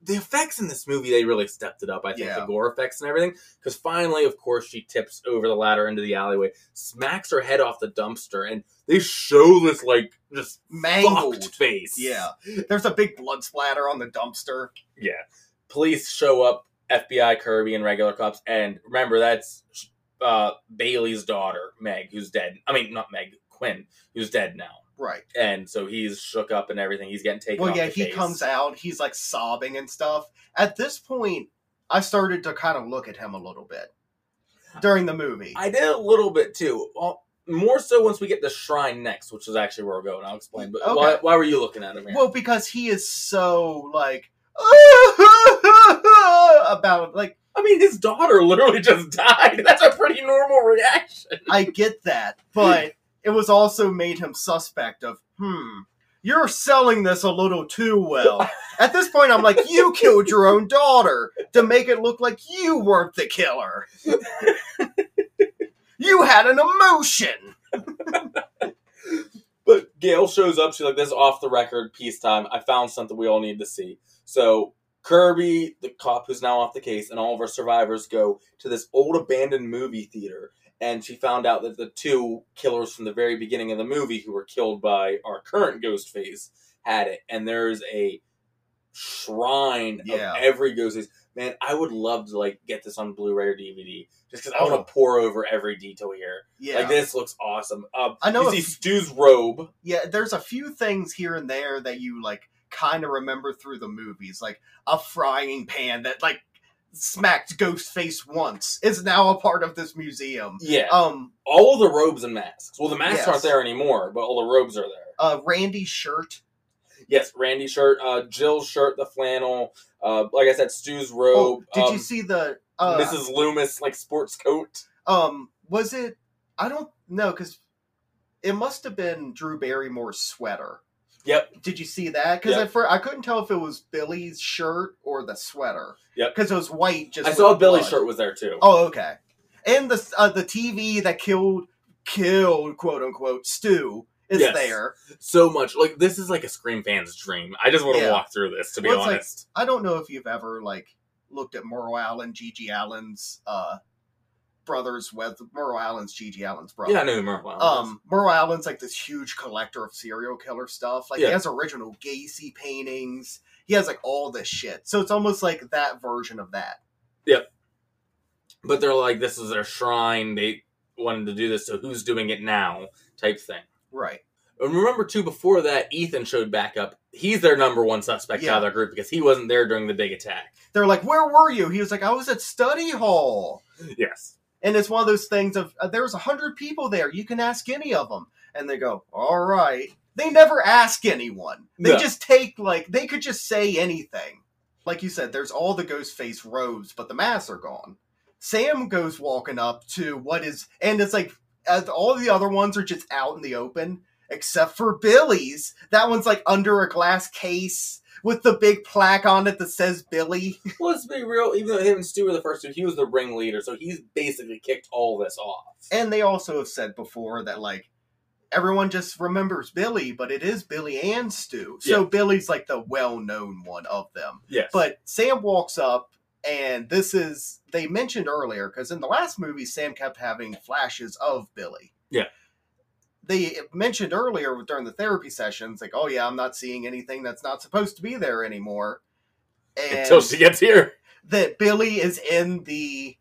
the effects in this movie, they really stepped it up. I think Yeah. the gore effects and everything. Because finally, of course, she tips over the ladder into the alleyway, smacks her head off the dumpster, and they show this like just Mangled. face. Yeah, there's a big blood splatter on the dumpster. Yeah. Police show up, FBI, Kirby, and regular cops. And remember, that's uh, Bailey's daughter, Meg, who's dead. I mean, not Meg, Quinn, who's dead now. Right. And so he's shook up and everything. He's getting taken Well, yeah, he case. comes out. He's like sobbing and stuff. At this point, I started to kind of look at him a little bit during the movie. I did a little bit too. Well, more so once we get the shrine next, which is actually where we're going. I'll explain. But Okay. why, why were you looking at him here? Well, because he is so like [laughs] about like I mean, his daughter literally just [laughs] died. That's a pretty normal reaction. I get that, but it was also made him suspect of hmm. You're selling this a little too well. At this point, I'm like, you [laughs] killed your own daughter to make it look like you weren't the killer. you had an emotion. [laughs] But Gale shows up. She's like, "This is off the record peacetime. I found something we all need to see." So Kirby, the cop who's now off the case, and all of our survivors go to this old abandoned movie theater. And she found out that the two killers from the very beginning of the movie, who were killed by our current Ghostface, had it. And there's a shrine Yeah. of every Ghostface. Man, I would love to like get this on Blu-ray or DVD, just because I Oh. want to pore over every detail here. Yeah. Like this looks awesome. Um, I know you a see f- Stu's robe. yeah, there's a few things here and there that you like kind of remember through the movies, like a frying pan that like smacked Ghostface once is now a part of this museum. Yeah, Um, all the robes and masks. Well, the masks Yes. aren't there anymore, but all the robes are there. uh, Randy's shirt. Yes, Randy's shirt, uh, Jill's shirt, the flannel. Uh, like I said, Stu's robe. Oh, did um, you see the uh, Mrs. Loomis like sports coat? Um, was it? I don't know because it must have been Drew Barrymore's sweater. Yep. Did you see that? Because Yep. at first I couldn't tell if it was Billy's shirt or the sweater. Yep. Because it was white. Just I saw Billy's blood. shirt was there too. Oh, okay. And the uh, the TV that killed killed quote unquote Stu is Yes. there. So much like this is like a Scream fan's dream. I just want to Yeah. walk through this to be Well, it's like- honest. I don't know if you've ever like looked at Merle Allin, GG Allin's uh brothers with Merle Allin's GG Allin's brother. yeah, I knew Merle. Allin. Um, Merle Allin's like this huge collector of serial killer stuff. Like Yeah. he has original Gacy paintings. He has like all this shit. So it's almost like that version of that. Yep. But they're like, this is their shrine. They wanted to do this, so who's doing it now? Type thing. Right. And remember too, before that, Ethan showed back up. He's their number one suspect Yeah. out of their group because he wasn't there during the big attack. They're like, "Where were you?" He was like, "I was at study hall." Yes. And it's one of those things of uh, there's a hundred people there. You can ask any of them, and they go, "All right." They never ask anyone. They No. just take like they could just say anything. Like you said, there's all the ghost face robes, but the masks are gone. Sam goes walking up to what is, and it's like all the other ones are just out in the open, except for Billy's. That one's like under a glass case with the big plaque on it that says Billy. [laughs] Well, let's be real. Even though him and Stu were the first two, he was the ringleader, so he's basically kicked all this off. And they also have said before that like everyone just remembers Billy, but it is Billy and Stu. So Yeah. Billy's like the well-known one of them. yes, But Sam walks up and this is they mentioned earlier because in the last movie Sam kept having flashes of Billy. Yeah. They mentioned earlier during the therapy sessions, like, oh yeah, I'm not seeing anything that's not supposed to be there anymore. And until she gets here. that Billy is in the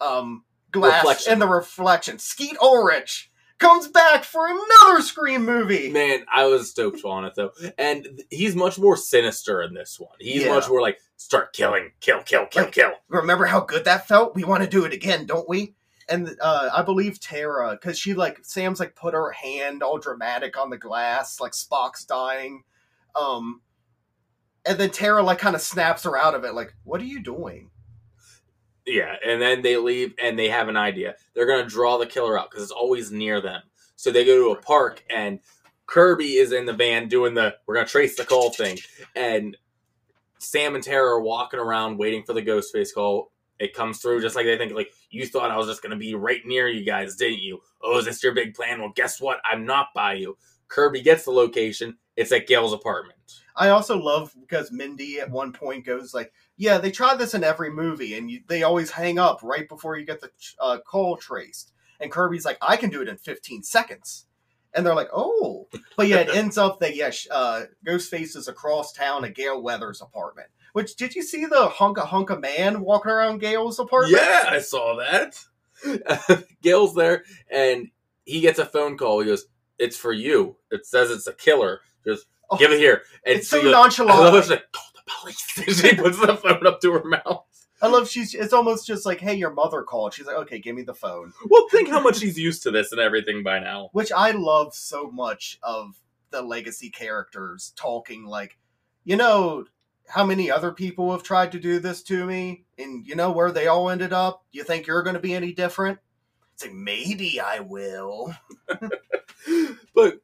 um glass Reflection. in the reflection. Skeet Ulrich comes back for another Scream movie. Man, I was stoked on it though, and he's much more sinister in this one. He's Yeah. much more like start killing, kill, kill, kill, Like- kill. Remember how good that felt? We want to do it again, don't we? And uh, I believe Tara, because she like Sam's like put her hand all dramatic on the glass, like Spock's dying. Um, and then Tara like kind of snaps her out of it, like, "What are you doing?" Yeah, and then they leave and they have an idea. They're gonna draw the killer out because it's always near them. So they go to a park and Kirby is in the van doing the we're gonna trace the call thing, and Sam and Tara are walking around waiting for the ghost face call. It comes through just like they think, like, you thought I was just gonna be right near you guys, didn't you? Oh, is this your big plan? Well, guess what? I'm not by you. Kirby gets the location. It's at Gale's apartment. I also love because Mindy at one point goes like, "Yeah, they try this in every movie, and you, they always hang up right before you get the uh, call traced." And Kirby's like, "I can do it in 15 seconds," and they're like, "Oh," but yeah, it [laughs] ends up that yeah, uh, Ghostface is across town at Gale Weathers' apartment. Which did you see the hunka hunka man walking around Gale's apartment? Yeah, I saw that. [laughs] Gale's there, and he gets a phone call. He goes, "It's for you." It says it's a killer. Just Oh, give it here. And It's so goes- nonchalant. I love she's like, "Call the police." [laughs] She puts the phone up to her mouth. I love she's. It's almost just like, "Hey, your mother called." She's like, "Okay, give me the phone." Well, think how much she's used to this and everything by now. [laughs] which I love so much of the legacy characters talking like, you know, how many other people have tried to do this to me, and you know where they all ended up. You think you're going to be any different? It's like maybe I will. [laughs] But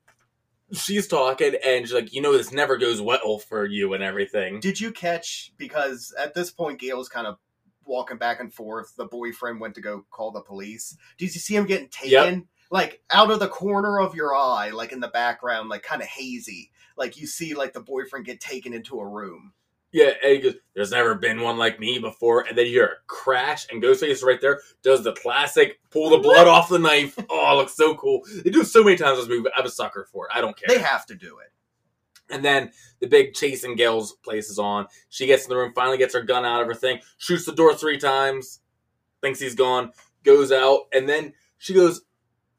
she's talking, and she's like, "You know, this never goes well for you and everything." Did you catch? Because at this point, Gale's kind of walking back and forth. The boyfriend went to go call the police. Did you see him getting taken? Like out of the corner of your eye, like in the background, like kind of hazy. Like you see, like the boyfriend get taken into a room. Yeah, and he goes, There's never been one like me before. And then you hear a crash, and Ghostface right there does the classic pull the blood off the knife. [laughs] Oh, it looks so cool. They do it so many times in this movie. I'm a sucker for it. I don't care. They have to do it. and then the big chase chasing Gale's place is on. She gets in the room, finally gets her gun out of her thing, shoots the door three times, thinks he's gone, goes out, and then she goes,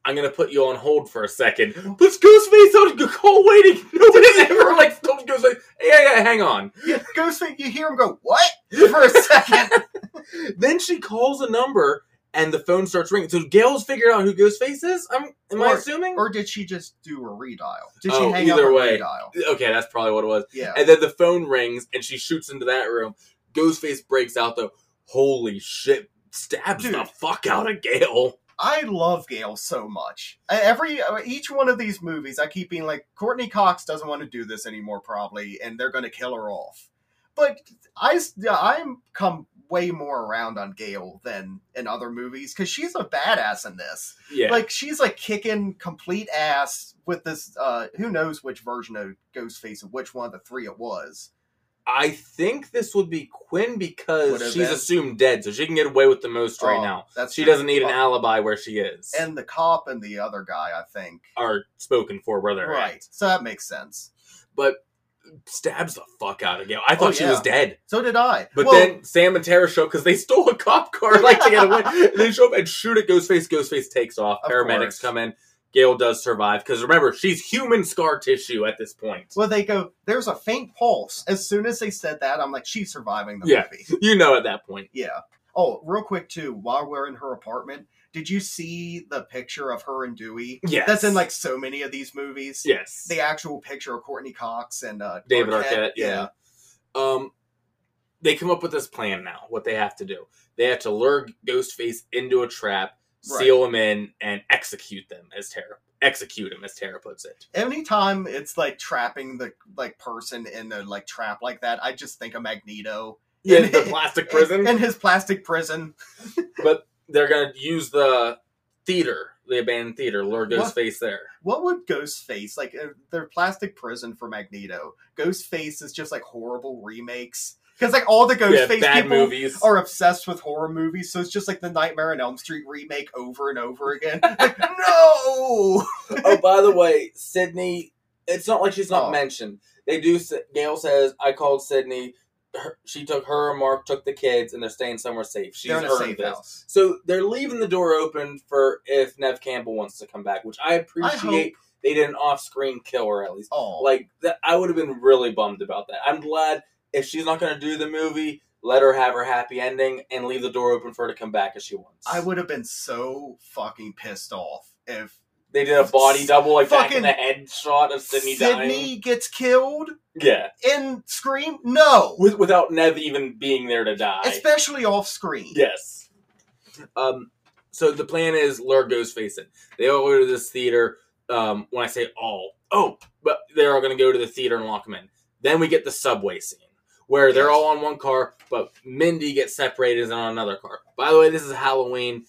I'm gonna put you on hold for a second. Puts Ghostface on the call waiting. Nobody's ever like told Ghostface, yeah, yeah, hang on. Yeah, Ghostface, you hear him go, what? For a second. [laughs] then she calls a number and the phone starts ringing. So Gale's figured out who Ghostface is. I'm, am I assuming? or did she just do a redial? Did she Oh, hang up either a way. redial? okay, that's probably what it was. Yeah. And then the phone rings and she shoots into that room. Ghostface breaks out though. Holy shit! Stabs the fuck out of Gale. I love Gale so much. Every uh, each one of these movies, I keep being like, Courteney Cox doesn't want to do this anymore, probably, and they're going to kill her off. But I, I'm come way more around on Gale than in other movies because she's a badass in this. Yeah. Like she's like kicking complete ass with this. uh Who knows which version of Ghostface and which one of the three it was. I think this would be Quinn because she's been. assumed dead, so she can get away with the most right Oh, now. That's She true. doesn't need an Oh, alibi where she is. And the cop and the other guy, I think. are spoken for where they're Right. at. So that makes sense. But stabs the fuck out of Gale. I oh, thought Oh, she was dead. So did I. But Well, then Sam and Tara show because they stole a cop car like to get away. and [laughs] they show up and shoot at Ghostface. Ghostface takes off. Of Paramedics course. come in. Gale does survive because remember she's human scar tissue at this point. Well, they go, there's a faint pulse. As soon as they said that, I'm like, she's surviving the Yeah. movie. [laughs] You know at that point. Yeah. Oh, real quick, too, while we're in her apartment, did you see the picture of her and Dewey? Yes, That's in like so many of these movies. yes, The actual picture of Courteney Cox and uh, David Arquette. Yeah. Um, they come up with this plan now. What they have to do? They have to lure Ghostface into a trap, seal him in, and execute them as Tara. Execute him as Tara puts it. Anytime it's like trapping the like person in a like trap like that, I just think of Magneto. Yeah, In- the [laughs] plastic prison. In his plastic prison. [laughs] But they're gonna use the theater, the abandoned theater, lure? Ghostface there. What would Ghostface like? uh, Their plastic prison for Magneto. Ghostface is just like horrible remakes because like all the Ghostface bad people movies. are obsessed with horror movies, so it's just like the Nightmare on Elm Street remake over and over again. [laughs] like, no. [laughs] oh, by the way, Sidney. It's not like she's not Oh. mentioned. They do. Gale says, "I called Sidney. her, she took her and Mark took the kids, and they're staying somewhere safe. She's in a earned safe this. house. So they're leaving the door open for if Nev Campbell wants to come back, which I I appreciate. they didn't off-screen kill her at least. Oh, Like that, I would have been really bummed about that. I'm glad if she's not going to do the movie, let her have her happy ending and leave the door open for her to come back if she wants. I would have been so fucking pissed off if They did a body double, like back in Fucking the head shot of Sidney, dying. Sidney gets killed Yeah, in Scream. No, with, without Nev even being there to die. especially off screen. Yes. Um. So the plan is lure Ghostface in. They all go to this theater. Um. When I say all, oh, but they're all going to go to the theater and lock them in. Then we get the subway scene where they're all on one car, but Mindy gets separated and on another car. By the way, this is Halloween.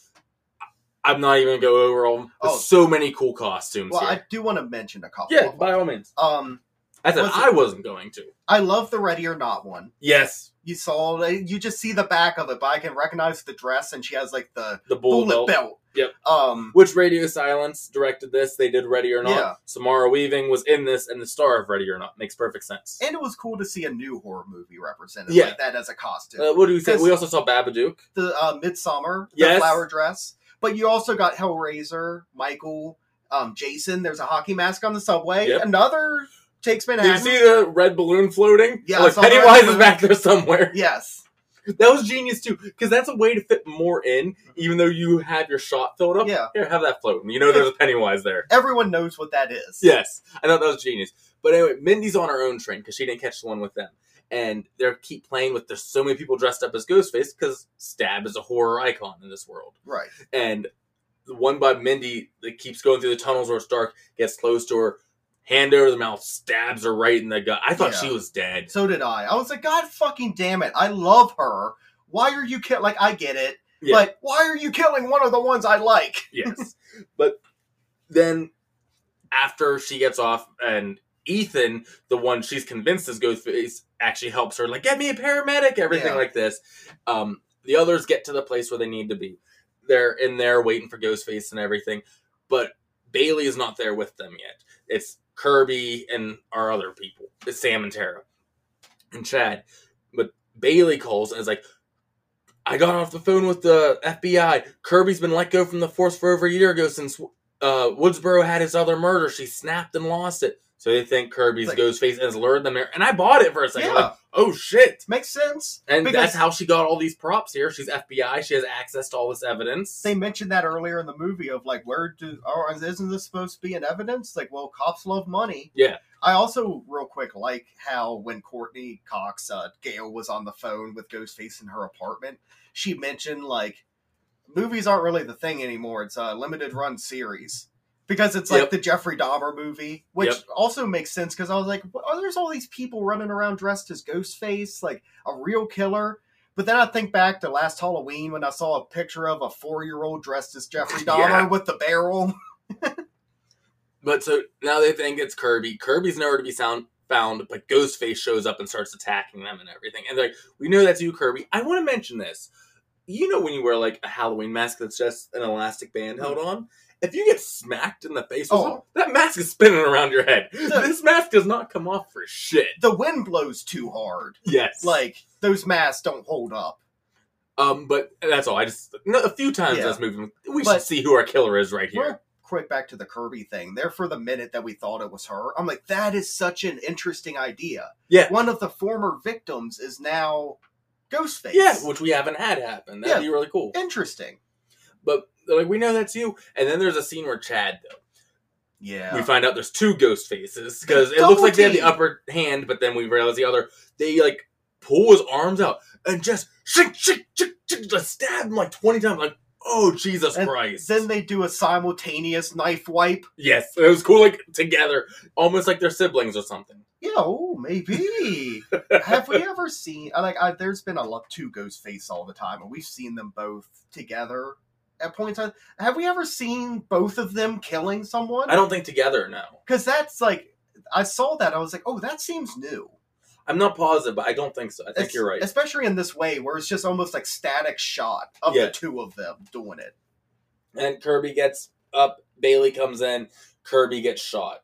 I'm not even going to go over all. them. There's Oh. so many cool costumes Well, here. I do want to mention a couple. yeah, by all means. Um, I said Was it- I wasn't going to. I love the Ready or Not one. Yes, You saw, you just see the back of it, but I can recognize the dress, and she has like the the bull bullet belt. belt. Yep. Um, Which Radio Silence directed this? They did Ready or Not. Yeah. Samara Weaving was in this and the star of Ready or Not. Makes perfect sense. and it was cool to see a new horror movie represented Yeah. like that as a costume. Uh, what do we think? We also saw Babadook. the uh, Midsummer, the Yes. flower dress. But you also got Hellraiser, Michael, um, Jason. There's a hockey mask on the subway. Yep. Another takes Manhattan. Did you see the red balloon floating? Yeah, like saw the red Pennywise is back there somewhere. yes, [laughs] That was genius too, because that's a way to fit more in, mm-hmm. even though you have your shot filled up. yeah. Here, have that floating. You know, there's a [laughs] Pennywise there. Everyone knows what that is. Yes, I thought that was genius. But anyway, Mindy's on her own train because she didn't catch the one with them, and they keep playing with. There's so many people dressed up as Ghostface because Stab is a horror icon in this world. Right. and the one by Mindy that keeps going through the tunnels where it's dark gets close to her, hand over the mouth, stabs her right in the gut. I thought Yeah. she was dead. So did I. I was like, God fucking damn it! I love her. Why are you killing? Like, I get it, Yeah. but why are you killing one of the ones I like? [laughs] yes, but then after she gets off and. Ethan, the one she's convinced is Ghostface, actually helps her. Like, get me a paramedic, everything Yeah. like this. Um, the others get to the place where they need to be. They're in there waiting for Ghostface and everything, but Bailey is not there with them yet. It's Kirby and our other people. It's Sam and Tara and Chad. But Bailey calls and is like, I got off the phone with the FBI. Kirby's been let go from the force for over a year ago since uh, Woodsboro had his other murder. She snapped and lost it. So they think Kirby's Like- Ghostface has lured them there. And I bought it for a second. Yeah. like, oh shit. Makes sense. And Because- that's how she got all these props here. She's FBI. She has access to all this evidence. They mentioned that earlier in the movie of like, where do or isn't this supposed to be an evidence? Like, well, cops love money. Yeah. I also real quick like how when Courteney Cox, uh, Gale was on the phone with Ghostface in her apartment, she mentioned like movies aren't really the thing anymore. It's a limited run series. Because it's like Yep. the Jeffrey Dahmer movie, which Yep. also makes sense because I was like, oh, there's all these people running around dressed as Ghostface, like a real killer. But then I think back to last Halloween when I saw a picture of a four year old dressed as Jeffrey [laughs] Dahmer Yeah. with the barrel. [laughs] But so now they think it's Kirby. Kirby's nowhere to be sound, found, but Ghostface shows up and starts attacking them and everything. And they're like, we know that's you, Kirby. I want to mention this. You know when you wear like a Halloween mask that's just an elastic band held mm. on? If you get smacked in the face, Oh. that mask is spinning around your head. this mask does not come off for shit. The wind blows too hard. Yes. Like, those masks don't hold up. um, but that's all. I just no, a few times Yeah. this movie, we But- should see who our killer is right here. Quick back to the Kirby thing. There for the minute that we thought it was her, I'm like, that is such an interesting idea. Yeah. One of the former victims is now Ghostface. Yeah, which we haven't had happen. That'd Yeah. be really cool. Interesting. But they're like, we know that's you. And then there's a scene where Chad, though, Yeah. we find out there's two ghost faces because it looks like they have the upper hand, but then we realize the other. They like pull his arms out and just shik shik shik shik, just stab him like twenty times. Like, oh Jesus And Christ! Then they do a simultaneous knife wipe. yes, it was cool, like together, almost like they're siblings or something. Yeah, oh, maybe. [laughs] Have we ever seen like? I, there's been a lot two Ghostface all the time, and we've seen them both together at points. in- Have we ever seen both of them killing someone? I don't think together. No, because that's like I saw that I was like, oh, that seems new. I'm not positive, but I don't think so. I think Es- you're right. especially in this way where it's just almost like static shot of Yeah. the two of them doing it. and Kirby gets up. Bailey comes in. Kirby gets shot.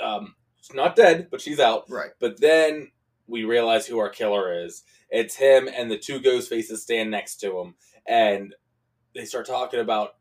Um, she's not dead, but she's out. Right. But then we realize who our killer is. It's him, and the two ghost faces stand next to him, and they start talking about,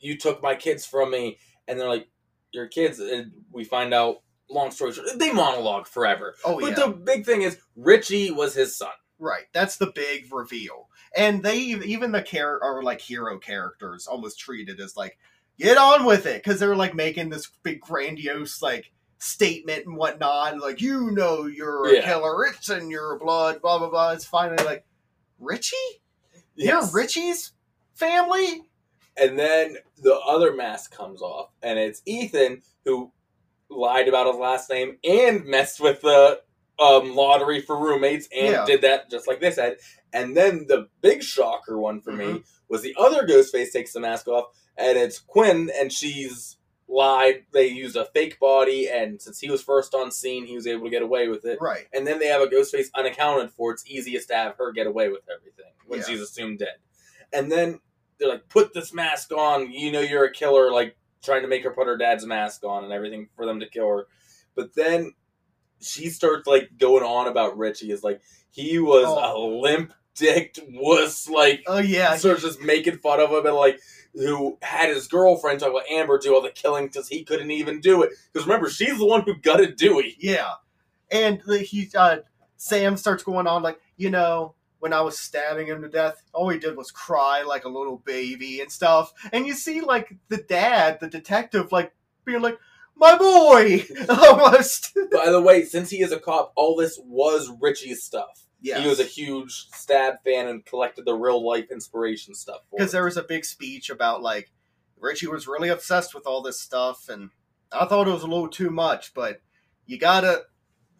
"You took my kids from me," and they're like, "Your kids," and we find out. Long story short, they monologue forever. Oh but yeah, the big thing is, Richie was his son. right. That's the big reveal. And they even the char- are like hero characters almost treated as like get on with it because they're like making this big grandiose like statement and whatnot. Like you know you're a Yeah. killer. It's in your blood. Blah blah blah. It's finally like Richie. You're Richie's family. And then the other mask comes off, and it's Ethan who lied about his last name and messed with the um, lottery for roommates and Yeah. did that just like they said. And then the big shocker one for Mm-hmm. me was the other Ghostface takes the mask off, and it's Quinn, and she's lied. They used a fake body, and since he was first on scene, he was able to get away with it. Right. And then they have a Ghostface unaccounted for. It's easiest to have her get away with everything when Yeah. she's assumed dead. And then they're like, put this mask on. You know you're a killer, like trying to make her put her dad's mask on and everything for them to kill her. But then she starts like going on about Richie is like he was a Oh. limp dicked wuss, like Oh yeah. starts just making fun of him and like who had his girlfriend talk about Amber do all the killing because he couldn't even do it. Because remember, she's the one who gutted Dewey. Yeah, and he uh, Sam starts going on like, you know, when I was stabbing him to death, all he did was cry like a little baby and stuff. And you see like the dad, the detective, like being like, my boy, [laughs] almost. By the way, since he is a cop, all this was Richie's stuff. Yeah, He was a huge stab fan and collected the real life inspiration stuff. because there was a big speech about like Richie was really obsessed with all this stuff, and I thought it was a little too much, but you gotta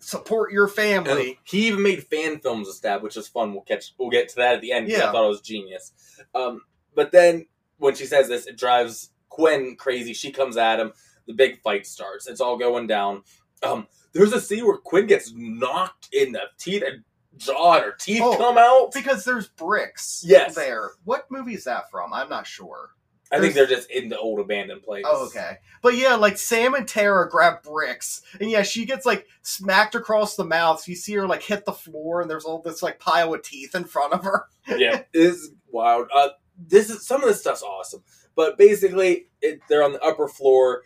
support your And family. he even made fan films of Stab, which is fun. We'll catch. We'll get to that at the end. 'cause I thought it was genius. Um, but then when she says this, it drives Quinn crazy. She comes at him. The big fight starts. It's all going down. Um, there's a scene where Quinn gets knocked in the teeth and jaw, and her teeth Oh. come out. Because there's bricks Yes. there. What movie is that from? I'm not sure. I think they're just in the old abandoned place. Oh, okay. But yeah, like Sam and Tara grab bricks, and yeah, she gets like smacked across the mouth. You see her like hit the floor, and there's all this like pile of teeth in front of her. yeah, [laughs] it is wild. Uh, this is some of this stuff's awesome, but basically, it, they're on the upper floor.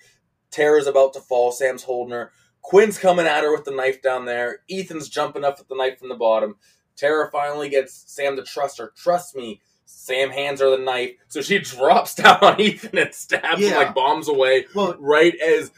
Tara's about to fall. Sam's holding her. Quinn's coming at her with the knife down there. Ethan's jumping up with the knife from the bottom. Tara finally gets Sam to trust her. Trust me. Sam hands her the knife, so she [laughs] drops down on Ethan and stabs him like bombs away. Well, Right as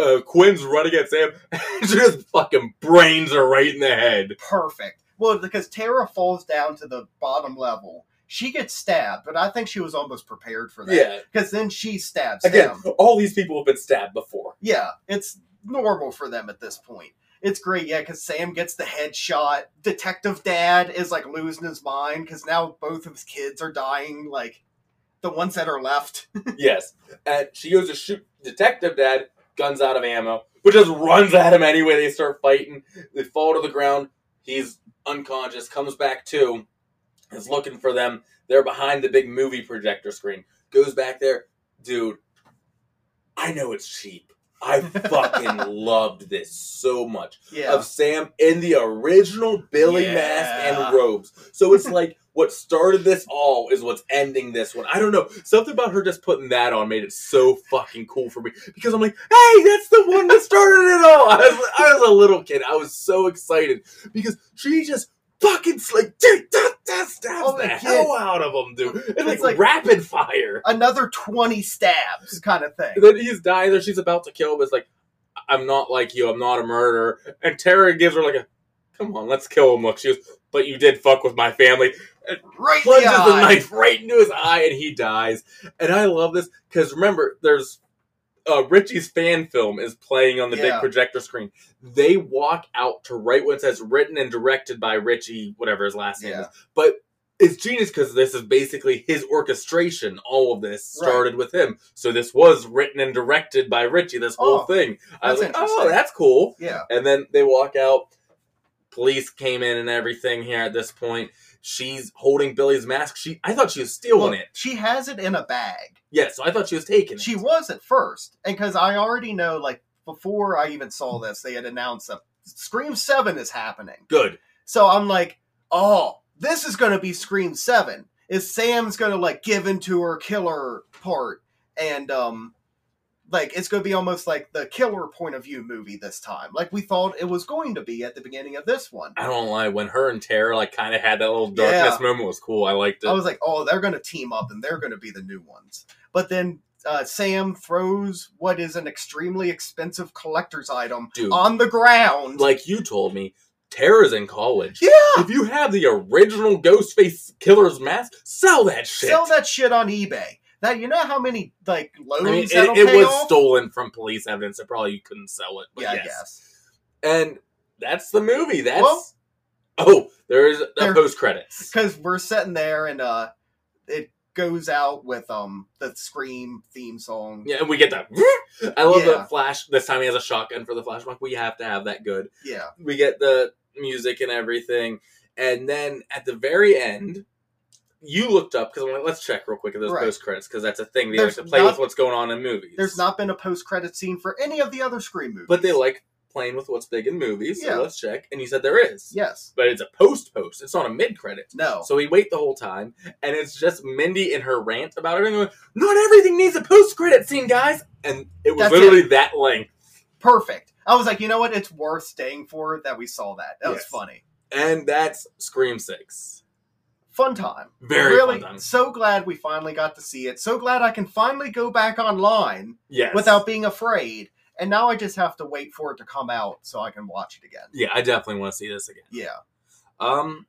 uh, Quinn's running at Sam, [laughs] she just fucking brains her right in the head. perfect. Well, because Tara falls down to the bottom level, she gets stabbed, but I think she was almost prepared for that. Yeah. Because then she stabs Again, him. all these people have been stabbed before. Yeah, it's normal for them at this point. It's great, yeah, because Sam gets the headshot. Detective Dad is like losing his mind because now both of his kids are dying, like the ones that are left. [laughs] yes. And she goes to shoot Detective Dad, guns out of ammo, but just runs at him anyway. They start fighting. They fall to the ground. He's unconscious, comes back to, is looking for them. They're behind the big movie projector screen. Goes back there. Dude, I know it's cheap. I fucking [laughs] loved this so much. Yeah. Of Sam in the original Billy mask and robes. So it's [laughs] like what started this all is what's ending this one. I don't know. Something about her just putting that on made it so fucking cool for me. Because I'm like, hey, that's the one that started it all. [laughs] I was, I was a little kid. I was so excited because she just fucking like dude, that, that stabs Oh, the yeah. hell out of him, dude. It's like, It's like- rapid fire. Another 20 stabs kind of thing. And then he's dying there. She's about to kill him. It's like, I'm not like you. I'm not a murderer. And Tara gives her like a, come on, let's kill him look. She goes, but you did fuck with my family. And Right Plunges the the knife right into his eye and he dies. And I love this because remember, there's uh, Richie's fan film is playing on the big projector screen. They walk out to right when it says written and directed by Richie, whatever his last name Yeah. is. But it's genius because this is basically his orchestration. All of this Right. started with him. So this was written and directed by Richie, this whole Oh, thing. I was like, oh, that's cool. Yeah. And then they walk out. Police came in and everything here at this point. She's holding Billy's mask. She I thought she was stealing Well, it. she has it in a bag. Yes, so I thought she was taking it. She was at first. And because I already know, like, before I even saw this, they had announced that Scream 7 is happening. Good. So I'm like, oh, this is going to be Scream 7. Is Sam's going to like give into her killer part and um like it's going to be almost like the killer point of view movie this time. Like we thought it was going to be at the beginning of this one. I don't lie. When her and Tara like kind of had that little darkness Yeah. moment was cool. I liked it. I was like, oh, they're going to team up and they're going to be the new ones. But then uh, Sam throws what is an extremely expensive collector's item Dude, on the ground. like you told me, Tara's in college. yeah, If you have the original Ghostface killer's mask, sell that shit. sell that shit on eBay. That you know how many like loans I mean, it, it was off? stolen from police evidence. It probably you couldn't sell it. But yeah, yes. Guess. And that's the movie. That's Well- oh, there's a post credits. because we're sitting there and uh it goes out with um the scream theme song Yeah, and we get that. [laughs] I love Yeah. the flash. This time he has a shotgun for the flashback. We have to have that good. yeah We get the music and everything, and then at the very end, you looked up because I'm like, let's check real quick at those Right. post credits because that's a thing they There's like to play not- with what's going on in movies. there's not been a post-credit scene for any of the other scream movies but they like playing with what's big in movies. So Yeah. let's check. And you said there is. yes But it's a post post. It's not a mid credit. no So we wait the whole time, and it's just Mindy in her rant about everything. Going, Not everything needs a post credit scene, guys. And it was That's literally that length. perfect i was like you know what it's worth staying for that we saw that that was funny And that's Scream Six. Fun time Very really fun time. so glad we finally got to see it so glad i can finally go back online Yes. without being afraid and now i just have to wait for it to come out so i can watch it again Yeah, I definitely want to see this again. yeah Um,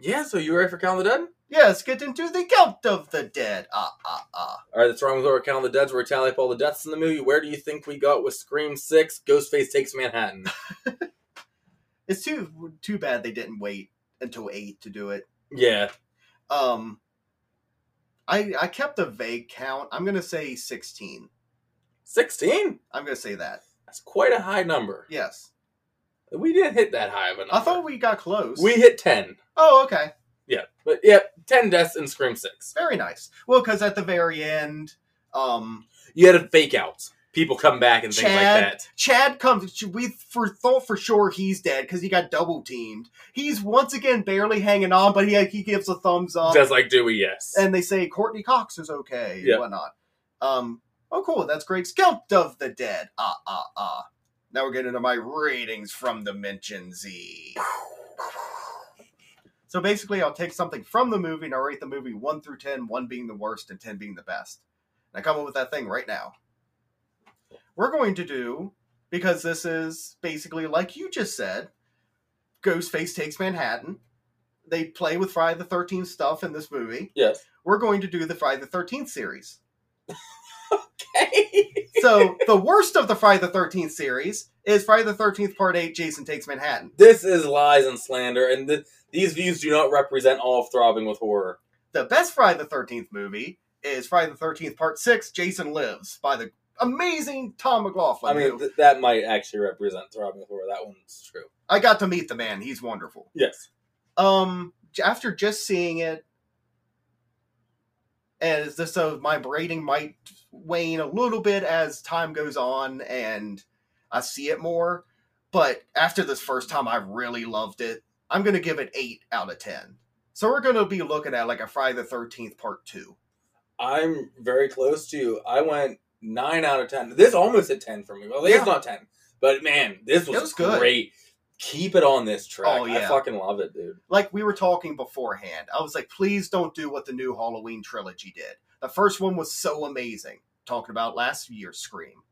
yeah. So you ready for Count of the Dead? yes get into the count of the dead ah ah ah All right, that's wrong with our Count of the Dead's. Where we tally up all the deaths in the movie. Where do you think we got with Scream Six? Ghostface takes Manhattan. [laughs] It's too too bad they didn't wait until eight to do it. Yeah. Um, I I kept a vague count. I'm gonna say sixteen. Sixteen. I'm gonna say that. That's quite a high number. Yes, We didn't hit that high of a number. I thought we got close. we hit ten. oh okay, Yeah, but yeah, ten deaths in Scream Six. very nice. Well, because at the very end, um, You had a fake outs. People come back and things like that. Chad comes. We for thought for sure he's dead because he got double teamed. He's once again barely hanging on, but he he gives a thumbs up. Just like Dewey, yes. and they say Courteney Cox is okay Yeah. and whatnot. Um, oh, cool. That's great. Count of the Dead. Ah, ah, ah. Now we're getting into my ratings from the Mention Z. So basically, I'll take something from the movie and I'll rate the movie 1 through 10, 1 being the worst and 10 being the best. And I come up with that thing right now. We're going to do, because this is basically like you just said, Ghostface takes Manhattan. They play with Friday the 13th stuff in this movie yes. we're going to do the Friday the 13th series. [laughs] Okay. So, the worst of the Friday the 13th series is Friday the 13th Part 8 Jason Takes Manhattan. this is lies and slander, and th- these views do not represent all of throbbing with horror. The best Friday the 13th movie is Friday the 13th Part 6 Jason Lives by the amazing Tom McLoughlin. I mean, th- that might actually represent throbbing with horror. That one's true. I got to meet the man. He's wonderful. Yes. Um, after just seeing it, as this, so my rating might wane a little bit as time goes on and I see it more. But after this first time, I really loved it. I'm gonna give it eight out of ten. So we're gonna be looking at like a Friday the Thirteenth Part Two. I'm very close to you. I went nine out of ten. This almost a ten for me. Well, Yeah. it's not ten, but man, this was, was good. great. Keep it on this track. Oh, I fucking love it, dude. Like we were talking beforehand, I was like, please don't do what the new Halloween trilogy did. The first one was so amazing. Talking about last year's Scream.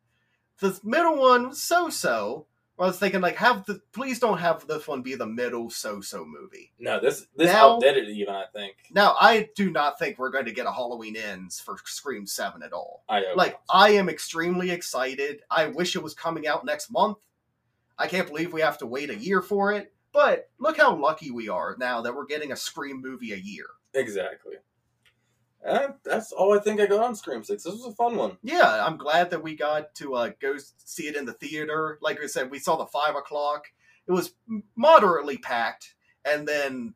The middle one was so so. I was thinking like have the please don't have this one be the middle so so movie. No, this this Now- outdid it even. I think. Now I do not think we're going to get a Halloween ends for Scream Seven at all. I Like not. I am extremely excited. I wish it was coming out next month. I can't believe we have to wait a year for it. But look how lucky we are now that we're getting a Scream movie a year. exactly. And that's all I think I got on Scream Six. This was a fun one. Yeah, I'm glad that we got to uh, go see it in the theater. Like I said, we saw the five o'clock. It was moderately packed, and then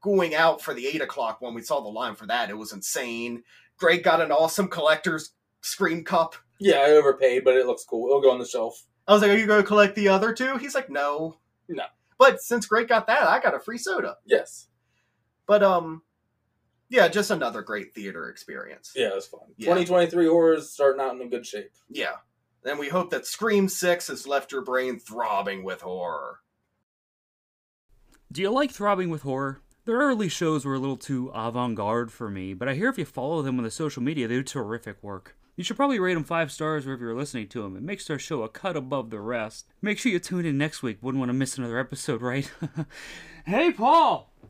going out for the eight o'clock when we saw the line for that, it was insane. Greg got an awesome collector's Scream cup. Yeah, I overpaid, but it looks cool. It'll go on the shelf. I was like, "Are you going to collect the other two? He's like, "No, No. But since Greg got that, I got a free soda. Yes. But um, yeah, just another great theater experience. Yeah, it was fun. Yeah. 2023 horrors starting out in a good shape. Yeah. And we hope that Scream Six has left your brain throbbing with horror. Do you like throbbing with horror? Their early shows were a little too avant garde for me, but I hear if you follow them on the social media, they do terrific work. You should probably rate them five stars wherever you're listening to them. It makes their show a cut above the rest. Make sure you tune in next week. Wouldn't want to miss another episode, right? [laughs] hey, Paul!